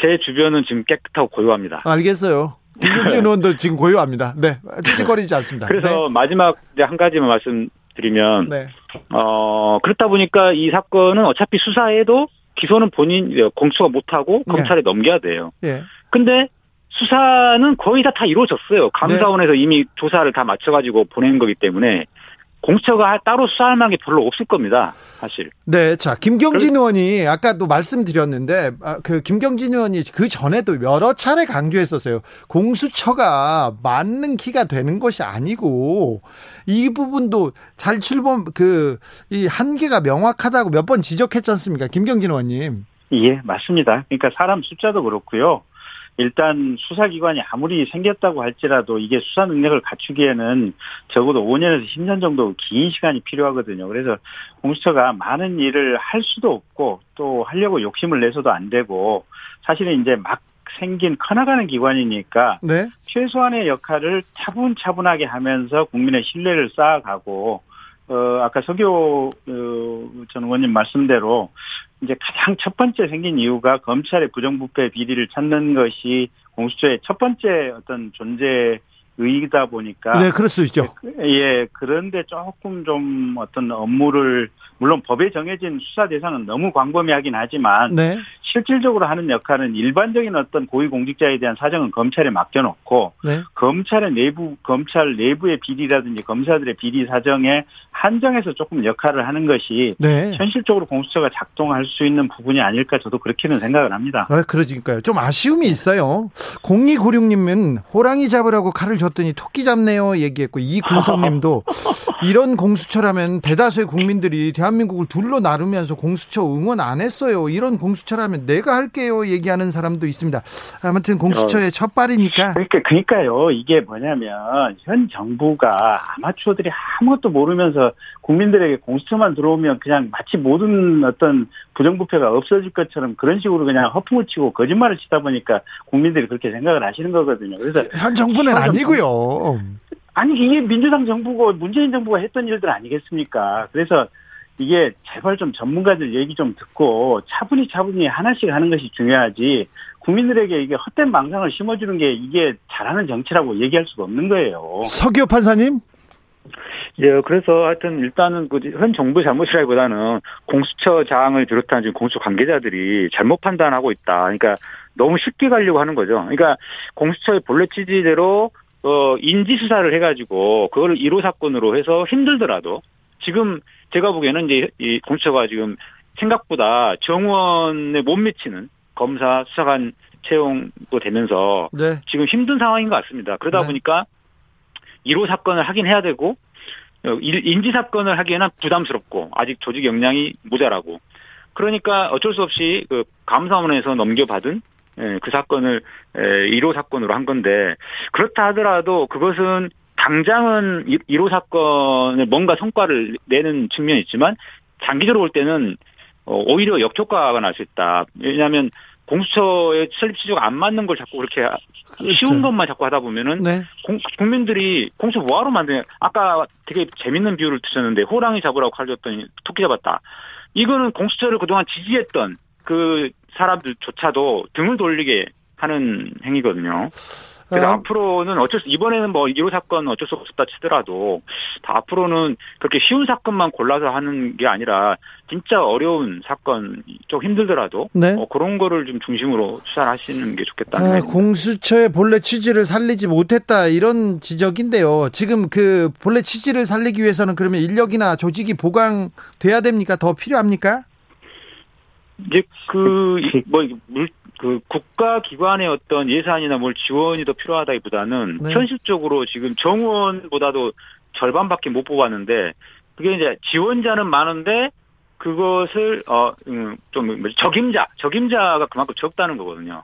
[SPEAKER 4] 제 주변은 지금 깨끗하고 고요합니다.
[SPEAKER 1] 알겠어요. 김경진 의원도 지금 고요합니다. 네. 찌직거리지 않습니다.
[SPEAKER 4] 그래서 마지막 이제 한 가지만 말씀드리면
[SPEAKER 1] 네.
[SPEAKER 4] 어, 그렇다 보니까 이 사건은 어차피 수사해도 기소는 본인 공수가 못하고
[SPEAKER 1] 네.
[SPEAKER 4] 검찰에 넘겨야 돼요.
[SPEAKER 1] 네. 예.
[SPEAKER 4] 근데 수사는 거의 다 다 이루어졌어요. 감사원에서 이미 조사를 다 마쳐가지고 보낸 거기 때문에 공수처가 따로 수사할 만한 게 별로 없을 겁니다. 사실.
[SPEAKER 1] 네, 자 김경진 의원이 아까도 말씀드렸는데 아, 그 김경진 의원이 그 전에도 여러 차례 강조했었어요. 공수처가 맞는 키가 되는 것이 아니고 이 부분도 잘 출범 그 이 한계가 명확하다고 몇 번 지적했지 않습니까, 김경진 의원님?
[SPEAKER 3] 예, 맞습니다. 그러니까 사람 숫자도 그렇고요. 일단 수사기관이 아무리 생겼다고 할지라도 이게 수사 능력을 갖추기에는 적어도 5년에서 10년 정도 긴 시간이 필요하거든요. 그래서 공수처가 많은 일을 할 수도 없고 또 하려고 욕심을 내서도 안 되고 사실은 이제 막 생긴 커나가는 기관이니까
[SPEAKER 1] 네,
[SPEAKER 3] 최소한의 역할을 차분차분하게 하면서 국민의 신뢰를 쌓아가고 어 아까 서교 어, 전 의원님 말씀대로 이제 가장 첫 번째 생긴 이유가 검찰의 부정부패 비리를 찾는 것이 공수처의 첫 번째 어떤 존재 의이다 보니까
[SPEAKER 1] 네, 그럴 수 있죠.
[SPEAKER 3] 예 그런데 조금 좀 어떤 업무를 물론 법에 정해진 수사 대상은 너무 광범위하긴 하지만
[SPEAKER 1] 네,
[SPEAKER 3] 실질적으로 하는 역할은 일반적인 어떤 고위공직자에 대한 사정은 검찰에 맡겨놓고
[SPEAKER 1] 네.
[SPEAKER 3] 검찰의 내부 검찰 내부의 비리라든지 검사들의 비리 사정에 한정해서 조금 역할을 하는 것이
[SPEAKER 1] 네.
[SPEAKER 3] 현실적으로 공수처가 작동할 수 있는 부분이 아닐까 저도 그렇게는 생각을 합니다.
[SPEAKER 1] 아, 그러니까요. 좀 아쉬움이 있어요. 0296님은 호랑이 잡으라고 칼을 줬 더니 토끼 잡네요 얘기했고 이군성님도 이런 공수처라면 대다수의 국민들이 대한민국을 둘로 나누면서 공수처 응원 안 했어요. 이런 공수처라면 내가 할게요 얘기하는 사람도 있습니다. 아무튼 공수처의 첫 발이니까
[SPEAKER 3] 그러니까 그러니까요. 이게 뭐냐면 현 정부가 아마추어들이 아무것도 모르면서 국민들에게 공수처만 들어오면 그냥 마치 모든 어떤 부정부패가 없어질 것처럼 그런 식으로 그냥 허풍을 치고 거짓말을 치다 보니까 국민들이 그렇게 생각을 하시는 거거든요. 그래서
[SPEAKER 1] 현 정부는 아니고요.
[SPEAKER 3] 아니 이게 민주당 정부고 문재인 정부가 했던 일들 아니겠습니까? 그래서 이게 제발 좀 전문가들 얘기 좀 듣고 차분히 차분히 하나씩 하는 것이 중요하지 국민들에게 이게 헛된 망상을 심어주는 게 이게 잘하는 정치라고 얘기할 수가 없는 거예요.
[SPEAKER 1] 서기호 판사님
[SPEAKER 4] 예, 그래서 하여튼 일단은 그현 정부 잘못이라기보다는 공수처장을 비롯한 지금 공수처 관계자들이 잘못 판단하고 있다. 그러니까 너무 쉽게 가려고 하는 거죠. 그러니까 공수처의 본래 취지대로 어 인지 수사를 해가지고 그거를 1호 사건으로 해서 힘들더라도 지금 제가 보기에는 이제 이 공수처가 지금 생각보다 정원에 못 미치는 검사 수사관 채용도 되면서
[SPEAKER 1] 네.
[SPEAKER 4] 지금 힘든 상황인 것 같습니다. 그러다
[SPEAKER 1] 네.
[SPEAKER 4] 보니까 1호 사건을 하긴 해야 되고 어, 일- 인지 사건을 하기에는 부담스럽고 아직 조직 역량이 모자라고 그러니까 어쩔 수 없이 그 감사원에서 넘겨받은 예, 그 사건을 에, 1호 사건으로 한 건데 그렇다 하더라도 그것은 당장은 1호 사건을 뭔가 성과를 내는 측면이 있지만 장기적으로 볼 때는 어, 오히려 역효과가 날 수 있다. 왜냐하면 공수처의 설립 취지가 안 맞는 걸 자꾸 그렇게 쉬운
[SPEAKER 1] 그렇죠.
[SPEAKER 4] 것만 자꾸 하다 보면은
[SPEAKER 1] 네.
[SPEAKER 4] 공- 국민들이 공수 뭐하러 만드냐. 아까 되게 재밌는 비유를 드셨는데 호랑이 잡으라고 칼 줬더니 토끼 잡았다. 이거는 공수처를 그동안 지지했던 그 사람들조차도 등을 돌리게 하는 행위거든요. 그래서
[SPEAKER 1] 어,
[SPEAKER 4] 앞으로는 어쩔 수, 이번에는 뭐 1호 사건 어쩔 수 없다 치더라도, 다 앞으로는 그렇게 쉬운 사건만 골라서 하는 게 아니라, 진짜 어려운 사건, 좀 힘들더라도,
[SPEAKER 1] 네.
[SPEAKER 4] 어, 그런 거를 좀 중심으로 수사를 하시는 게 좋겠다는
[SPEAKER 1] 아,
[SPEAKER 4] 생각입니다.
[SPEAKER 1] 공수처의 본래 취지를 살리지 못했다 이런 지적인데요. 지금 그 본래 취지를 살리기 위해서는 그러면 인력이나 조직이 보강돼야 됩니까? 더 필요합니까?
[SPEAKER 4] 이제 그, 이- 뭐, 물, 그 국가 기관의 어떤 예산이나 뭘 지원이 더 필요하다기보다는
[SPEAKER 1] 네.
[SPEAKER 4] 현실적으로 지금 정원보다도 절반밖에 못 뽑았는데 그게 이제 지원자는 많은데 그것을 어좀 적임자 적임자가 그만큼 적다는 거거든요.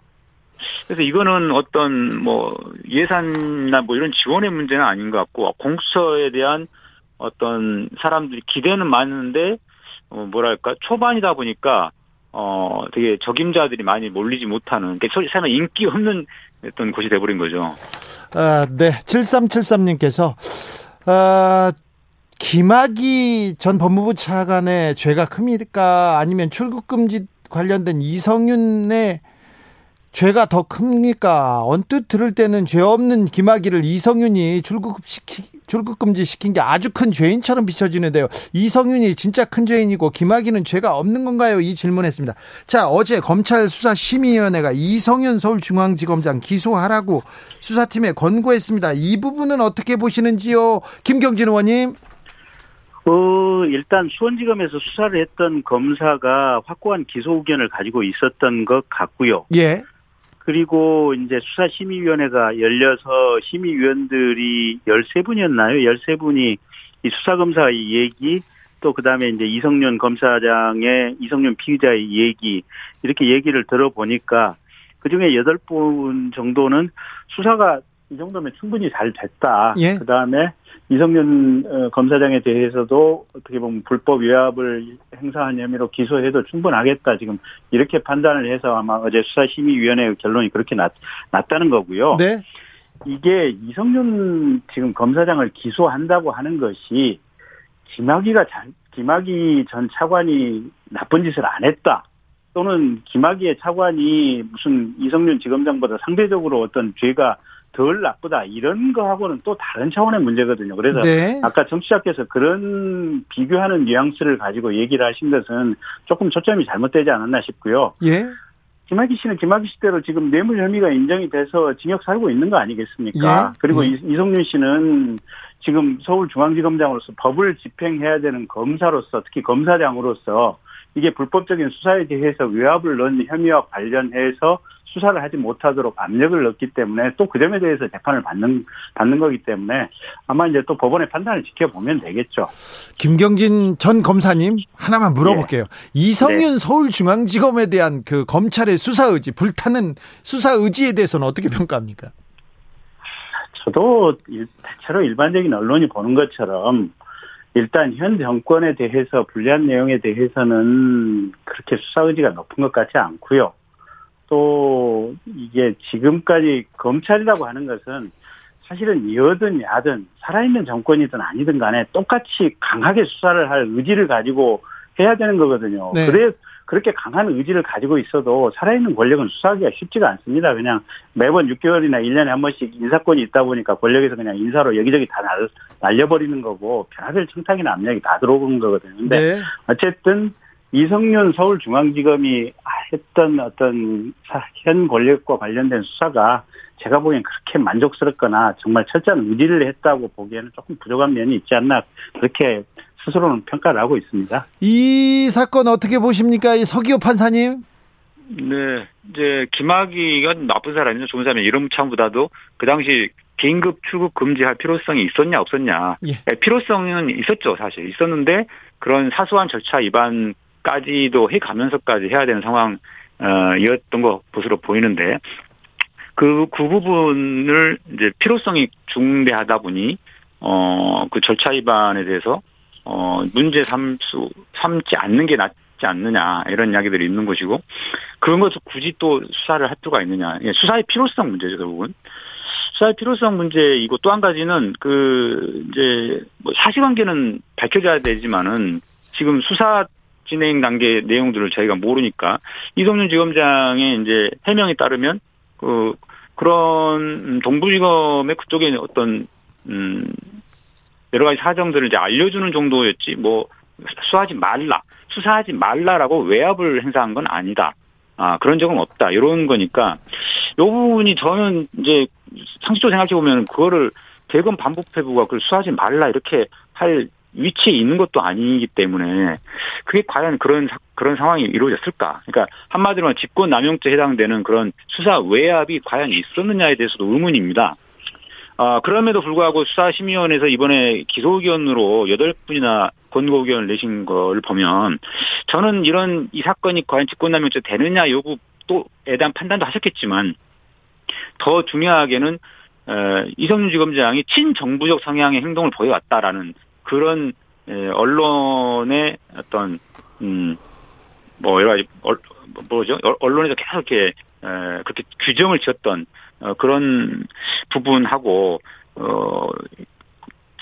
[SPEAKER 4] 그래서 이거는 어떤 뭐 예산이나 뭐 이런 지원의 문제는 아닌 것 같고 공수처에 대한 어떤 사람들이 기대는 많은데 어 뭐랄까 초반이다 보니까 어 되게 적임자들이 많이 몰리지 못하는 그러니까 소위 말하면 인기 없는 어떤 곳이 돼버린 거죠.
[SPEAKER 1] 아, 네. 7373님께서 아, 김학의 전 법무부 차관의 죄가 큽니까? 아니면 출국 금지 관련된 이성윤의 죄가 더 큽니까? 언뜻 들을 때는 죄 없는 김학의를 이성윤이 출국 시키 출국 금지 시킨 게 아주 큰 죄인처럼 비춰지는데요. 이성윤이 진짜 큰 죄인이고 김학의는 죄가 없는 건가요? 이 질문했습니다. 자, 어제 검찰 수사 심의위원회가 이성윤 서울중앙지검장 기소하라고 수사팀에 권고했습니다. 이 부분은 어떻게 보시는지요? 김경진 의원님.
[SPEAKER 3] 어, 일단 수원지검에서 수사를 했던 검사가 확고한 기소 의견을 가지고 있었던 것 같고요.
[SPEAKER 1] 예.
[SPEAKER 3] 그리고 이제 수사심의위원회가 열려서 심의위원들이 13분이었나요? 13분이 이 수사검사의 얘기, 또 그 다음에 이제 이성윤 검사장의, 이성윤 피의자의 얘기, 이렇게 얘기를 들어보니까 그 중에 8분 정도는 수사가 이 정도면 충분히 잘 됐다.
[SPEAKER 1] 예.
[SPEAKER 3] 그 다음에 이성윤 어, 검사장에 대해서도 어떻게 보면 불법 위압을 행사한 혐의로 기소해도 충분하겠다. 지금 이렇게 판단을 해서 아마 어제 수사심의위원회의 결론이 그렇게 났, 났다는 거고요.
[SPEAKER 1] 네.
[SPEAKER 3] 이게 이성윤 지금 검사장을 기소한다고 하는 것이 김학의가 잘, 김학의 전 차관이 나쁜 짓을 안 했다. 또는 김학의의 차관이 무슨 이성윤 지검장보다 상대적으로 어떤 죄가 덜 나쁘다 이런 거하고는 또 다른 차원의 문제거든요. 그래서
[SPEAKER 1] 네.
[SPEAKER 3] 아까 정치자께서 그런 비교하는 뉘앙스를 가지고 얘기를 하신 것은 조금 초점이 잘못되지 않았나 싶고요.
[SPEAKER 1] 예.
[SPEAKER 3] 김학의 씨는 김학의 씨대로 지금 뇌물 혐의가 인정이 돼서 징역 살고 있는 거 아니겠습니까?
[SPEAKER 1] 예.
[SPEAKER 3] 그리고
[SPEAKER 1] 예.
[SPEAKER 3] 이- 이성윤 씨는 지금 서울중앙지검장으로서 법을 집행해야 되는 검사로서 특히 검사장으로서 이게 불법적인 수사에 대해서 외압을 넣은 혐의와 관련해서 수사를 하지 못하도록 압력을 넣기 때문에 또 그 점에 대해서 재판을 받는 받는 거기 때문에 아마 이제 또 법원의 판단을 지켜보면 되겠죠.
[SPEAKER 1] 김경진 전 검사님 하나만 물어볼게요.
[SPEAKER 3] 네.
[SPEAKER 1] 이성윤 서울중앙지검에 대한 그 검찰의 수사 의지, 불타는 수사 의지에 대해서는 어떻게 평가합니까?
[SPEAKER 3] 저도 일- 대체로 일반적인 언론이 보는 것처럼 일단 현 정권에 대해서 불리한 내용에 대해서는 그렇게 수사 의지가 높은 것 같지 않고요. 또 이게 지금까지 검찰이라고 하는 것은 사실은 여든 야든 살아있는 정권이든 아니든 간에 똑같이 강하게 수사를 할 의지를 가지고 해야 되는 거거든요.
[SPEAKER 1] 네.
[SPEAKER 3] 그래 그렇게 강한 의지를 가지고 있어도 살아있는 권력은 수사하기가 쉽지가 않습니다. 그냥 매번 6개월이나 1년에 한 번씩 인사권이 있다 보니까 권력에서 그냥 인사로 여기저기 다 날, 날려버리는 거고 별하별 청탁이나 압력이 다 들어오는 거거든요. 근데
[SPEAKER 1] 네.
[SPEAKER 3] 어쨌든 이성윤 서울중앙지검이 했던 어떤 사- 현 권력과 관련된 수사가 제가 보기엔 그렇게 만족스럽거나 정말 철저한 의지를 했다고 보기에는 조금 부족한 면이 있지 않나 그렇게 스스로는 평가를 하고 있습니다.
[SPEAKER 1] 이 사건 어떻게 보십니까? 이 서기호 판사님?
[SPEAKER 4] 네, 이제 김학의가 나쁜 사람이냐 좋은 사람이냐 이런 차원보다도 그 당시 긴급 출국 금지할 필요성이 있었냐 없었냐
[SPEAKER 1] 예.
[SPEAKER 4] 네, 필요성은 있었죠 사실 있었는데 그런 사소한 절차 위반까지도 해가면서까지 해야 되는 상황이었던 것으로 보이는데 그, 그 부분을 이제 필요성이 중대하다 보니 어 그 절차 위반에 대해서 어 문제 삼수 삼지 않는 게 낫지 않느냐 이런 이야기들이 있는 것이고 그런 것을 굳이 또 수사를 할 필요가 있느냐. 예, 수사의 필요성 문제죠 결국은. 수사의 필요성 문제이고 또 한 가지는 그 이제 뭐 사실관계는 밝혀져야 되지만은 지금 수사 진행 단계 내용들을 저희가 모르니까 이성윤 지검장의 이제 해명에 따르면 그 그런 동부지검의 그쪽에 어떤 음 여러 가지 사정들을 이제 알려주는 정도였지 뭐 수사하지 말라 수사하지 말라라고 외압을 행사한 건 아니다. 아 그런 적은 없다. 이런 거니까 요 부분이 저는 이제 상식적으로 생각해 보면 그거를 대검 반부패부가 그걸 수사하지 말라 이렇게 할 위치에 있는 것도 아니기 때문에 그게 과연 그런 사- 그런 상황이 이루어졌을까? 그러니까 한마디로 직권 남용죄 해당되는 그런 수사 외압이 과연 있었느냐에 대해서도 의문입니다. 아, 그럼에도 불구하고 수사심의원에서 이번에 기소 의견으로 8분이나 권고 의견을 내신 걸 보면 저는 이런 이 사건이 과연 직권남용죄 되느냐 여부에 대한 판단도 하셨겠지만 더 중요하게는 에, 이성윤 지검장이 친정부적 성향의 행동을 보여왔다라는 그런 에, 언론의 어떤 음뭐 여러 가지 얼- 뭐죠? 어, 언론에서 계속 이렇게 에, 그렇게 규정을 지었던 어, 그런 부분하고 어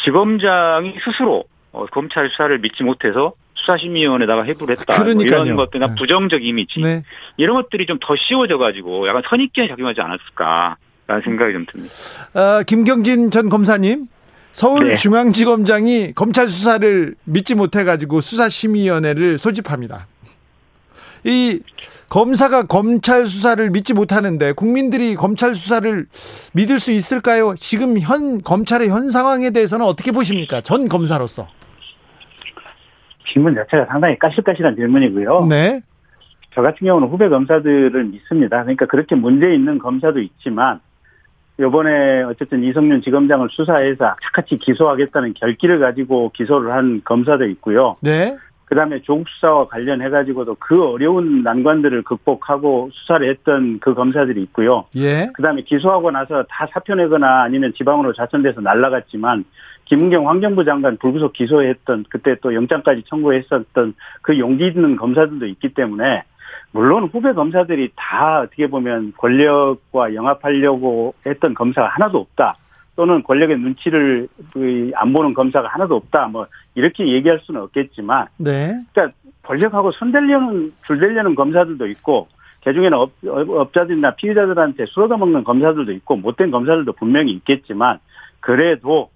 [SPEAKER 4] 지검장이 스스로 어, 검찰 수사를 믿지 못해서 수사심의위원회다가 해부를 했다. 뭐
[SPEAKER 1] 그러니까요.
[SPEAKER 4] 이런 것들이나
[SPEAKER 1] 네.
[SPEAKER 4] 부정적 이미지
[SPEAKER 1] 네.
[SPEAKER 4] 이런 것들이 좀 더 씌워져가지고 약간 선입견이 작용하지 않았을까라는 생각이 좀 듭니다.
[SPEAKER 1] 어, 김경진 전 검사님,
[SPEAKER 4] 네.
[SPEAKER 1] 서울중앙지검장이 검찰 수사를 믿지 못해가지고 수사심의위원회를 소집합니다. 이 검사가 검찰 수사를 믿지 못하는데 국민들이 검찰 수사를 믿을 수 있을까요? 지금 현 검찰의 현 상황에 대해서는 어떻게 보십니까? 전 검사로서.
[SPEAKER 3] 질문 자체가 상당히 까실까실한 질문이고요.
[SPEAKER 1] 네.
[SPEAKER 3] 저 같은 경우는 후배 검사들을 믿습니다. 그러니까 그렇게 문제 있는 검사도 있지만 이번에 어쨌든 이성윤 지검장을 수사해서 악착같이 기소하겠다는 결기를 가지고 기소를 한 검사도 있고요.
[SPEAKER 1] 네.
[SPEAKER 3] 그다음에 조국 수사와 관련해 가지고도 그 어려운 난관들을 극복하고 수사를 했던 그 검사들이 있고요.
[SPEAKER 1] 예.
[SPEAKER 3] 그다음에 기소하고 나서 다 사표내거나 아니면 지방으로 자천돼서 날라갔지만 김은경 환경부 장관 불구속 기소했던 그때 또 영장까지 청구했었던 그 용기 있는 검사들도 있기 때문에 물론 후배 검사들이 다 어떻게 보면 권력과 영합하려고 했던 검사가 하나도 없다. 또는 권력의 눈치를 그 안 보는 검사가 하나도 없다. 뭐 이렇게 얘기할 수는 없겠지만
[SPEAKER 1] 네.
[SPEAKER 3] 그러니까 권력하고 손대려는 줄대려는 검사들도 있고 개중에는 업, 업- 업자들이나 피의자들한테 술 얻어먹는 검사들도 있고 못된 검사들도 분명히 있겠지만 그래도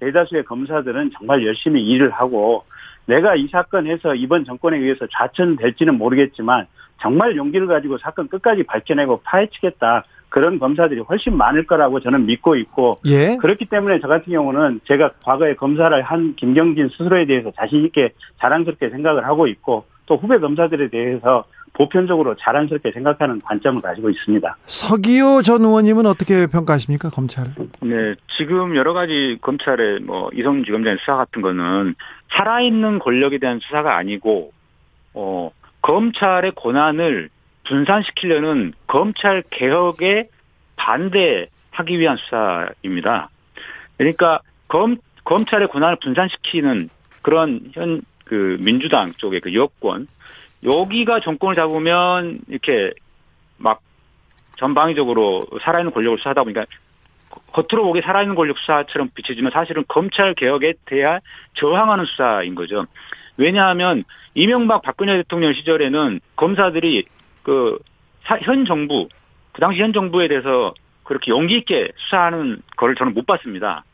[SPEAKER 3] 대다수의 검사들은 정말 열심히 일을 하고 내가 이 사건에서 이번 정권에 의해서 좌천될지는 모르겠지만 정말 용기를 가지고 사건 끝까지 밝혀내고 파헤치겠다. 그런 검사들이 훨씬 많을 거라고 저는 믿고 있고
[SPEAKER 1] 예.
[SPEAKER 3] 그렇기 때문에 저 같은 경우는 제가 과거에 검사를 한 김경진 스스로에 대해서 자신 있게 자랑스럽게 생각을 하고 있고 또 후배 검사들에 대해서 보편적으로 자랑스럽게 생각하는 관점을 가지고 있습니다.
[SPEAKER 1] 서기호 전 의원님은 어떻게 평가하십니까 검찰?
[SPEAKER 4] 네, 지금 여러 가지 검찰의 뭐 이성윤 지검장의 수사 같은 거는 살아있는 권력에 대한 수사가 아니고 어 검찰의 권한을 분산시키려는 검찰 개혁에 반대하기 위한 수사입니다. 그러니까 검 검찰의 권한을 분산시키는 그런 현 그 민주당 쪽의 그 여권 여기가 정권을 잡으면 이렇게 막 전방위적으로 살아있는 권력을 수사하다 보니까 겉으로 보기 살아있는 권력 수사처럼 비춰지면 사실은 검찰 개혁에 대한 저항하는 수사인 거죠. 왜냐하면 이명박 박근혜 대통령 시절에는 검사들이 그 현 정부 그 당시 현 정부에 대해서 그렇게 용기 있게 수사하는 거를 저는 못 봤습니다.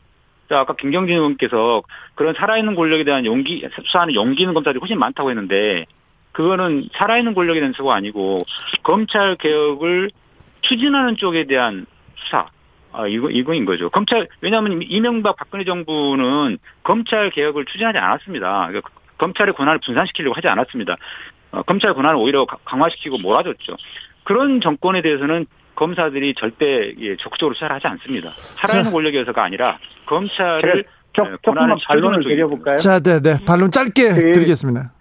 [SPEAKER 4] 아까 김경진 의원께서 그런 살아있는 권력에 대한 용기 수사하는 용기 있는 검사들이 훨씬 많다고 했는데 그거는 살아있는 권력에 대한 수가 아니고 검찰 개혁을 추진하는 쪽에 대한 수사. 아, 이거, 이거인 거죠. 검찰, 왜냐하면 이명박 박근혜 정부는 검찰 개혁을 추진하지 않았습니다. 그러니까 검찰의 권한을 분산시키려고 하지 않았습니다. 어, 검찰 권한을 오히려 강화시키고 몰아줬죠. 그런 정권에 대해서는 검사들이 절대 예, 적극적으로 수사를 하지 않습니다. 살아있는 권력에서가 아니라 검찰을
[SPEAKER 3] 조, 조금만 반론을 드려볼까요?
[SPEAKER 1] 자, 네, 네. 반론 짧게 그, 드리겠습니다.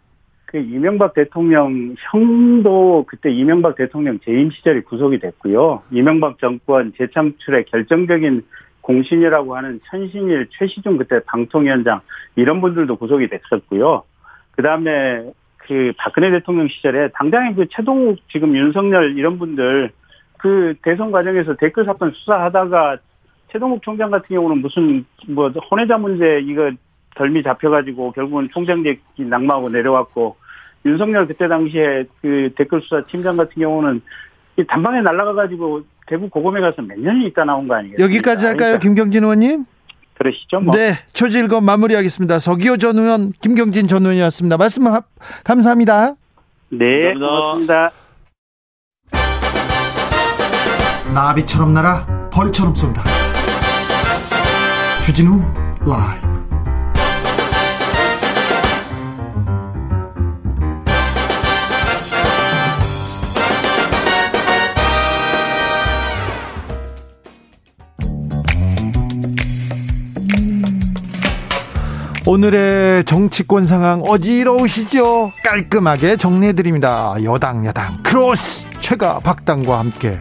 [SPEAKER 3] 그 이명박 대통령 형도 그때 이명박 대통령 재임 시절에 구속이 됐고요. 이명박 정권 재창출의 결정적인 공신이라고 하는 천신일 최시중 그때 방통위원장 이런 분들도 구속이 됐었고요. 그 다음에 그 박근혜 대통령 시절에 당장에 그 최동욱 지금 윤석열 이런 분들 그 대선 과정에서 댓글 사건 수사하다가 최동욱 총장 같은 경우는 무슨 뭐 혼외자 문제 이거 덜미 잡혀가지고 결국은 총장직 낙마하고 내려왔고 윤석열 그때 당시에 그 댓글 수사 팀장 같은 경우는 단방에 날아가가지고 대구 고검에 가서 몇 년이 있다 나온 거 아니겠어요?
[SPEAKER 1] 여기까지 할까요, 그러니까. 김경진 의원님?
[SPEAKER 3] 그러시죠. 뭐.
[SPEAKER 1] 네, 초질검 마무리하겠습니다. 서기호 전 의원, 김경진 전 의원이었습니다. 말씀 감사합니다.
[SPEAKER 3] 네, 감사합니다.
[SPEAKER 1] 나비처럼 날아 벌처럼 쏜다. 주진우 라이브. 오늘의 정치권 상황 어지러우시죠? 깔끔하게 정리해드립니다. 여당, 야당, 크로스! 최가 박당과 함께.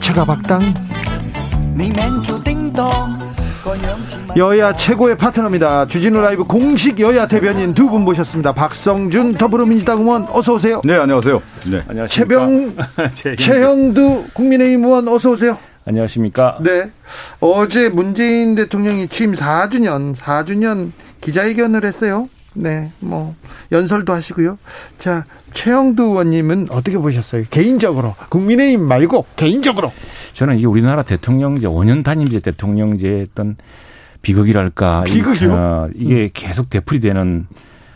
[SPEAKER 1] 최가 박당. 여야 최고의 파트너입니다. 주진우 라이브 공식 여야 대변인 두 분 모셨습니다. 박성준 더불어민주당 의원 어서 오세요.
[SPEAKER 5] 네, 안녕하세요. 네,
[SPEAKER 1] 안녕하십니까. 최병 최형두 국민의힘 의원 어서 오세요.
[SPEAKER 5] 안녕하십니까?
[SPEAKER 1] 네. 어제 문재인 대통령이 취임 4주년, 4주년 기자회견을 했어요. 네. 뭐, 연설도 하시고요. 자, 최영두 의원님은 어떻게 보셨어요? 개인적으로. 국민의힘 말고 개인적으로.
[SPEAKER 5] 저는 이게 우리나라 대통령제, 5년 단임제 대통령제의 어떤 비극이랄까.
[SPEAKER 1] 비극이요?
[SPEAKER 5] 이게 음. 계속 되풀이되는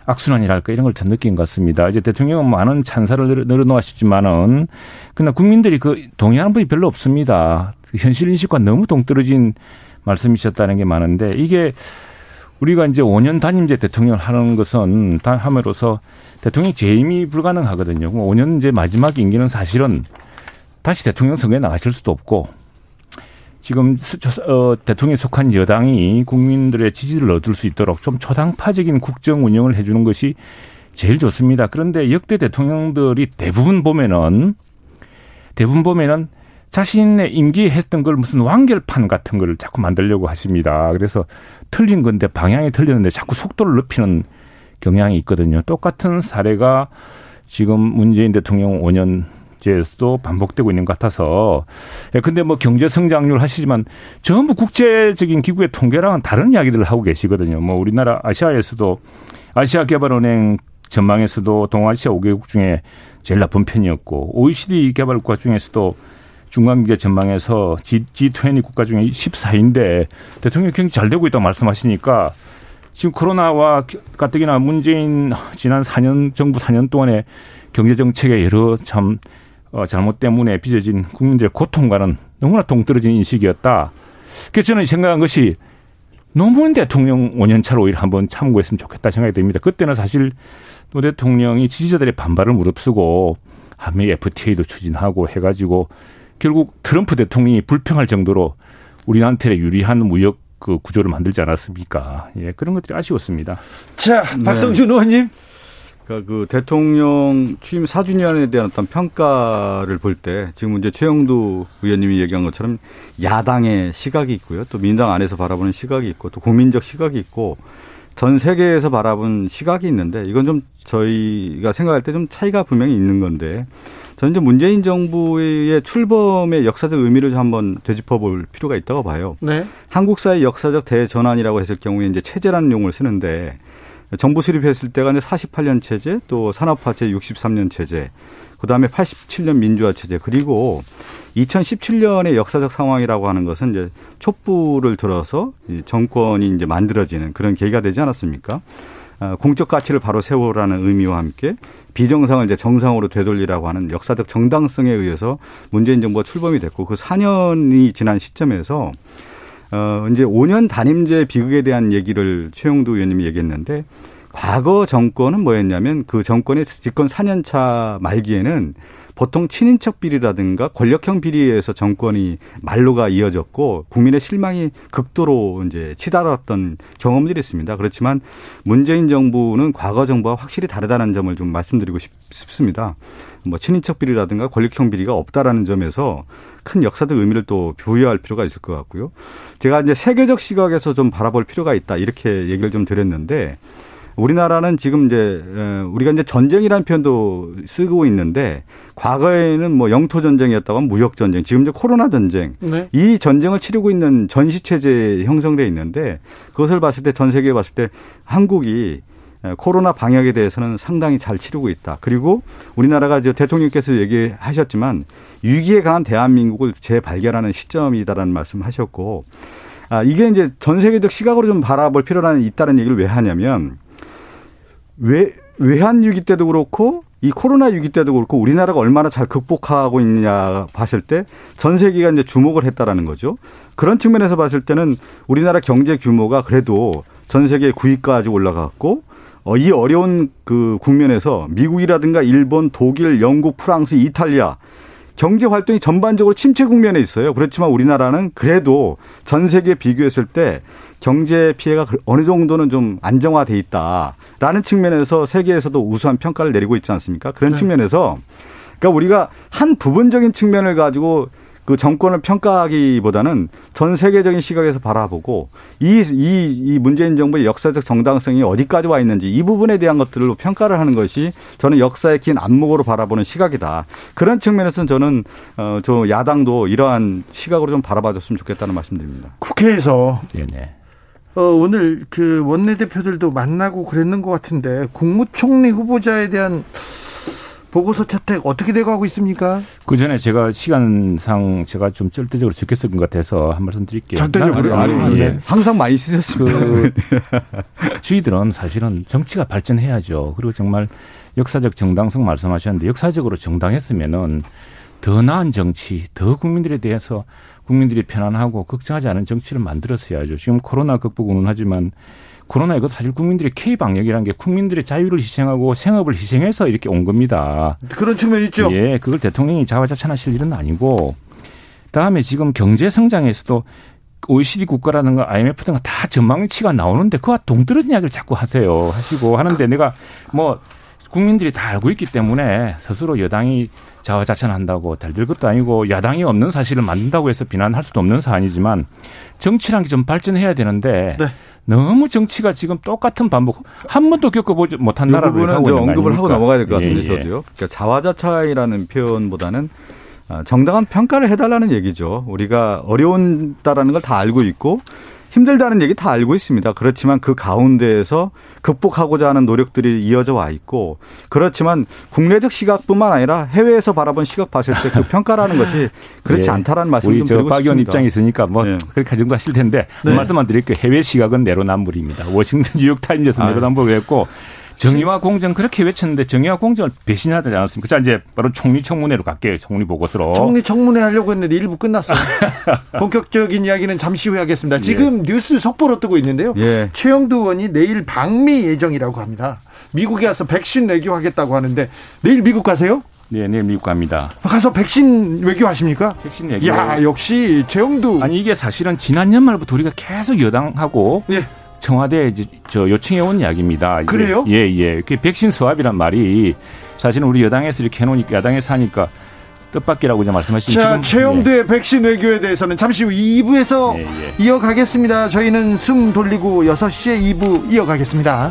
[SPEAKER 5] 악순환이랄까 이런 걸 전 느낀 것 같습니다. 이제 대통령은 많은 찬사를 늘어놓으셨지만은 그러나 국민들이 그 동의하는 분이 별로 없습니다. 그 현실 인식과 너무 동떨어진 말씀이셨다는 게 많은데 이게 우리가 이제 5년 단임제 대통령을 하는 것은 단 함으로써 대통령 재임이 불가능하거든요. 5년 이제 마지막 임기는 사실은 다시 대통령 선거에 나가실 수도 없고 지금 어, 대통령에 속한 여당이 국민들의 지지를 얻을 수 있도록 좀 초당파적인 국정 운영을 해주는 것이 제일 좋습니다. 그런데 역대 대통령들이 대부분 보면은 대부분 보면은 자신의 임기에 했던 걸 무슨 완결판 같은 걸 자꾸 만들려고 하십니다. 그래서 틀린 건데 방향이 틀렸는데 자꾸 속도를 높이는 경향이 있거든요. 똑같은 사례가 지금 문재인 대통령 5년 째에서도 반복되고 있는 것 같아서. 예, 근데 뭐 경제 성장률 하시지만 전부 국제적인 기구의 통계랑은 다른 이야기들을 하고 계시거든요. 뭐 우리나라 아시아에서도 아시아 개발은행 전망에서도 동아시아 5개국 중에 제일 나쁜 편이었고 OECD 개발 국가 중에서도 중간경제 전망에서 G, G20 국가 중에 14인데 대통령이 굉장히 잘 되고 있다고 말씀하시니까 지금 코로나와 가뜩이나 문재인 지난 4년 정부 4년 동안의 경제 정책의 여러 참 어, 잘못 때문에 빚어진 국민들의 고통과는 너무나 동떨어진 인식이었다. 그래서 저는 생각한 것이 노무현 대통령 5년 차로 오히려 한번 참고했으면 좋겠다 생각이 듭니다. 그때는 사실 노 대통령이 지지자들의 반발을 무릅쓰고 한미 FTA도 추진하고 해가지고 결국 트럼프 대통령이 불평할 정도로 우리한테 유리한 무역 그 구조를 만들지 않았습니까? 예, 그런 것들이 아쉬웠습니다.
[SPEAKER 1] 자, 박성준 네. 의원님.
[SPEAKER 6] 그러니까 그 대통령 취임 4주년에 대한 어떤 평가를 볼 때 지금 이제 최영두 의원님이 얘기한 것처럼 야당의 시각이 있고요. 또 민당 안에서 바라보는 시각이 있고 또 국민적 시각이 있고 전 세계에서 바라본 시각이 있는데 이건 좀 저희가 생각할 때 좀 차이가 분명히 있는 건데 저는 이제 문재인 정부의 출범의 역사적 의미를 좀 한번 되짚어 볼 필요가 있다고 봐요. 네. 한국 사회 역사적 대전환이라고 했을 경우에 이제 체제라는 용어를 쓰는데 정부 수립했을 때가 이제 48년 체제, 또 산업화제 63년 체제, 그 다음에 87년 민주화 체제, 그리고 2017년의 역사적 상황이라고 하는 것은 이제 촛불을 들어서 정권이 이제 만들어지는 그런 계기가 되지 않았습니까? 아, 공적 가치를 바로 세우라는 의미와 함께 비정상을 이제 정상으로 되돌리라고 하는 역사적 정당성에 의해서 문재인 정부가 출범이 됐고 그 4년이 지난 시점에서 어, 이제 5년 단임제 비극에 대한 얘기를 최영도 의원님이 얘기했는데 과거 정권은 뭐였냐면 그 정권의 집권 4년 차 말기에는 보통 친인척 비리라든가 권력형 비리에서 정권이 말로가 이어졌고 국민의 실망이 극도로 이제 치달았던 경험들이 있습니다. 그렇지만 문재인 정부는 과거 정부와 확실히 다르다는 점을 좀 말씀드리고 싶습니다. 뭐 친인척 비리라든가 권력형 비리가 없다라는 점에서 큰 역사적 의미를 또 부여할 필요가 있을 것 같고요. 제가 이제 세계적 시각에서 좀 바라볼 필요가 있다 이렇게 얘기를 좀 드렸는데 우리나라는 지금 이제 우리가 이제 전쟁이라는 표현도 쓰고 있는데 과거에는 뭐 영토 전쟁이었다고 하면 무역 전쟁, 지금 이제 코로나 전쟁. 네. 이 전쟁을 치르고 있는 전시 체제 형성돼 있는데 그것을 봤을 때 전 세계에 봤을 때 한국이 코로나 방역에 대해서는 상당히 잘 치르고 있다. 그리고 우리나라가 이제 대통령께서 얘기하셨지만 위기에 강한 대한민국을 재발견하는 시점이다라는 말씀하셨고 아 이게 이제 전 세계적 시각으로 좀 바라볼 필요가 있다는 얘기를 왜 하냐면 외, 외환 위기 때도 그렇고 이 코로나 위기 때도 그렇고 우리나라가 얼마나 잘 극복하고 있냐 봤을 때 전 세계가 이제 주목을 했다라는 거죠. 그런 측면에서 봤을 때는 우리나라 경제 규모가 그래도 전 세계 9위까지 올라갔고 어, 이 어려운 그 국면에서 미국이라든가 일본, 독일, 영국, 프랑스, 이탈리아 경제 활동이 전반적으로 침체 국면에 있어요. 그렇지만 우리나라는 그래도 전 세계 비교했을 때 경제 피해가 어느 정도는 좀 안정화돼 있다라는 측면에서 세계에서도 우수한 평가를 내리고 있지 않습니까? 그런 네. 측면에서 그러니까 우리가 한 부분적인 측면을 가지고 그 정권을 평가하기보다는 전 세계적인 시각에서 바라보고 이, 이, 이 문재인 정부의 역사적 정당성이 어디까지 와 있는지 이 부분에 대한 것들로 평가를 하는 것이 저는 역사의 긴 안목으로 바라보는 시각이다. 그런 측면에서는 저는 어, 저 야당도 이러한 시각으로 좀 바라봐 줬으면 좋겠다는 말씀드립니다.
[SPEAKER 1] 국회에서 네네. 어, 오늘 그 원내대표들도 만나고 그랬는 것 같은데 국무총리 후보자에 대한 보고서 채택 어떻게 돼가고 있습니까?
[SPEAKER 5] 그 전에 제가 시간상 제가 좀 절대적으로 적겠을 것 같아서 한 말씀 드릴게요.
[SPEAKER 1] 절대적으로 아니, 아니, 예.
[SPEAKER 6] 항상 많이 쓰셨습니다. 그
[SPEAKER 5] 저희들은 사실은 정치가 발전해야죠. 그리고 정말 역사적 정당성 말씀하셨는데 역사적으로 정당했으면은 더 나은 정치, 더 국민들에 대해서 국민들이 편안하고 걱정하지 않은 정치를 만들었어야죠. 지금 코로나 극복은 하지만 코로나 이거 사실 국민들의 K 방역이라는 게 국민들의 자유를 희생하고 생업을 희생해서 이렇게 온 겁니다.
[SPEAKER 1] 그런 측면이 있죠.
[SPEAKER 5] 예, 그걸 대통령이 자화자찬하실 일은 아니고 다음에 지금 경제 성장에서도 OECD 국가라든가 IMF 등은 다 전망치가 나오는데 그와 동떨어진 이야기를 자꾸 하세요. 하시고 하는데 내가 뭐 국민들이 다 알고 있기 때문에 스스로 여당이 자화자찬한다고 달될 것도 아니고 야당이 없는 사실을 만든다고 해서 비난할 수도 없는 사안이지만 정치란 게 좀 발전해야 되는데 네. 너무 정치가 지금 똑같은 반복 한 번도 겪어보지 못한 나라를 하고 있는
[SPEAKER 6] 언급을 하고 넘어가야 될 것 같은데 예, 예. 저도요. 그러니까 자화자찬이라는 표현보다는 아, 정당한 평가를 해달라는 얘기죠. 우리가 어려운다라는 걸 다 알고 있고 힘들다는 얘기 다 알고 있습니다. 그렇지만 그 가운데에서 극복하고자 하는 노력들이 이어져 와 있고 그렇지만 국내적 시각뿐만 아니라 해외에서 바라본 시각 봤을 때 그 평가라는 것이 그렇지
[SPEAKER 5] 네.
[SPEAKER 6] 않다라는 말씀 좀 드리고
[SPEAKER 5] 박 의원. 입장이 있으니까 뭐
[SPEAKER 6] 네.
[SPEAKER 5] 그렇게 정도 하실 텐데 그
[SPEAKER 1] 네.
[SPEAKER 5] 말씀만 드릴게요. 해외 시각은 내로남불입니다. 워싱턴 뉴욕 타임즈에서
[SPEAKER 6] 아유.
[SPEAKER 5] 내로남불을 했고 정의와 공정 그렇게 외쳤는데 정의와 공정을 배신하지 않았습니까? 자 이제 바로 총리 청문회로 갈게요. 총리 보고서로.
[SPEAKER 1] 총리 청문회 하려고 했는데 일부 끝났어요. 본격적인 이야기는 잠시 후에 하겠습니다. 지금 뉴스 속보로 뜨고 있는데요.
[SPEAKER 6] 예.
[SPEAKER 1] 최영두 의원이 내일 방미 예정이라고 합니다. 미국에 가서 백신 외교하겠다고 하는데 내일 미국 가세요?
[SPEAKER 5] 네, 내일 미국 갑니다.
[SPEAKER 1] 가서 백신 외교하십니까?
[SPEAKER 5] 백신 얘기.
[SPEAKER 1] 야 역시 최영두.
[SPEAKER 5] 아니 이게 사실은 지난 연말부터 우리가 계속 여당하고
[SPEAKER 1] 예.
[SPEAKER 5] 청와대에 저 요청해 온 이야기입니다.
[SPEAKER 1] 그래요?
[SPEAKER 5] 예, 예. 그 백신 수합이란 말이 사실은 우리 여당에서 이렇게 해놓으니까 야당에서 하니까 뜻밖이라고 이제 말씀하신
[SPEAKER 1] 자, 최영두의 백신 외교에 대해서는 잠시 후 2부에서
[SPEAKER 5] 예, 예.
[SPEAKER 1] 이어가겠습니다. 저희는 숨 돌리고 6시에 2부 이어가겠습니다.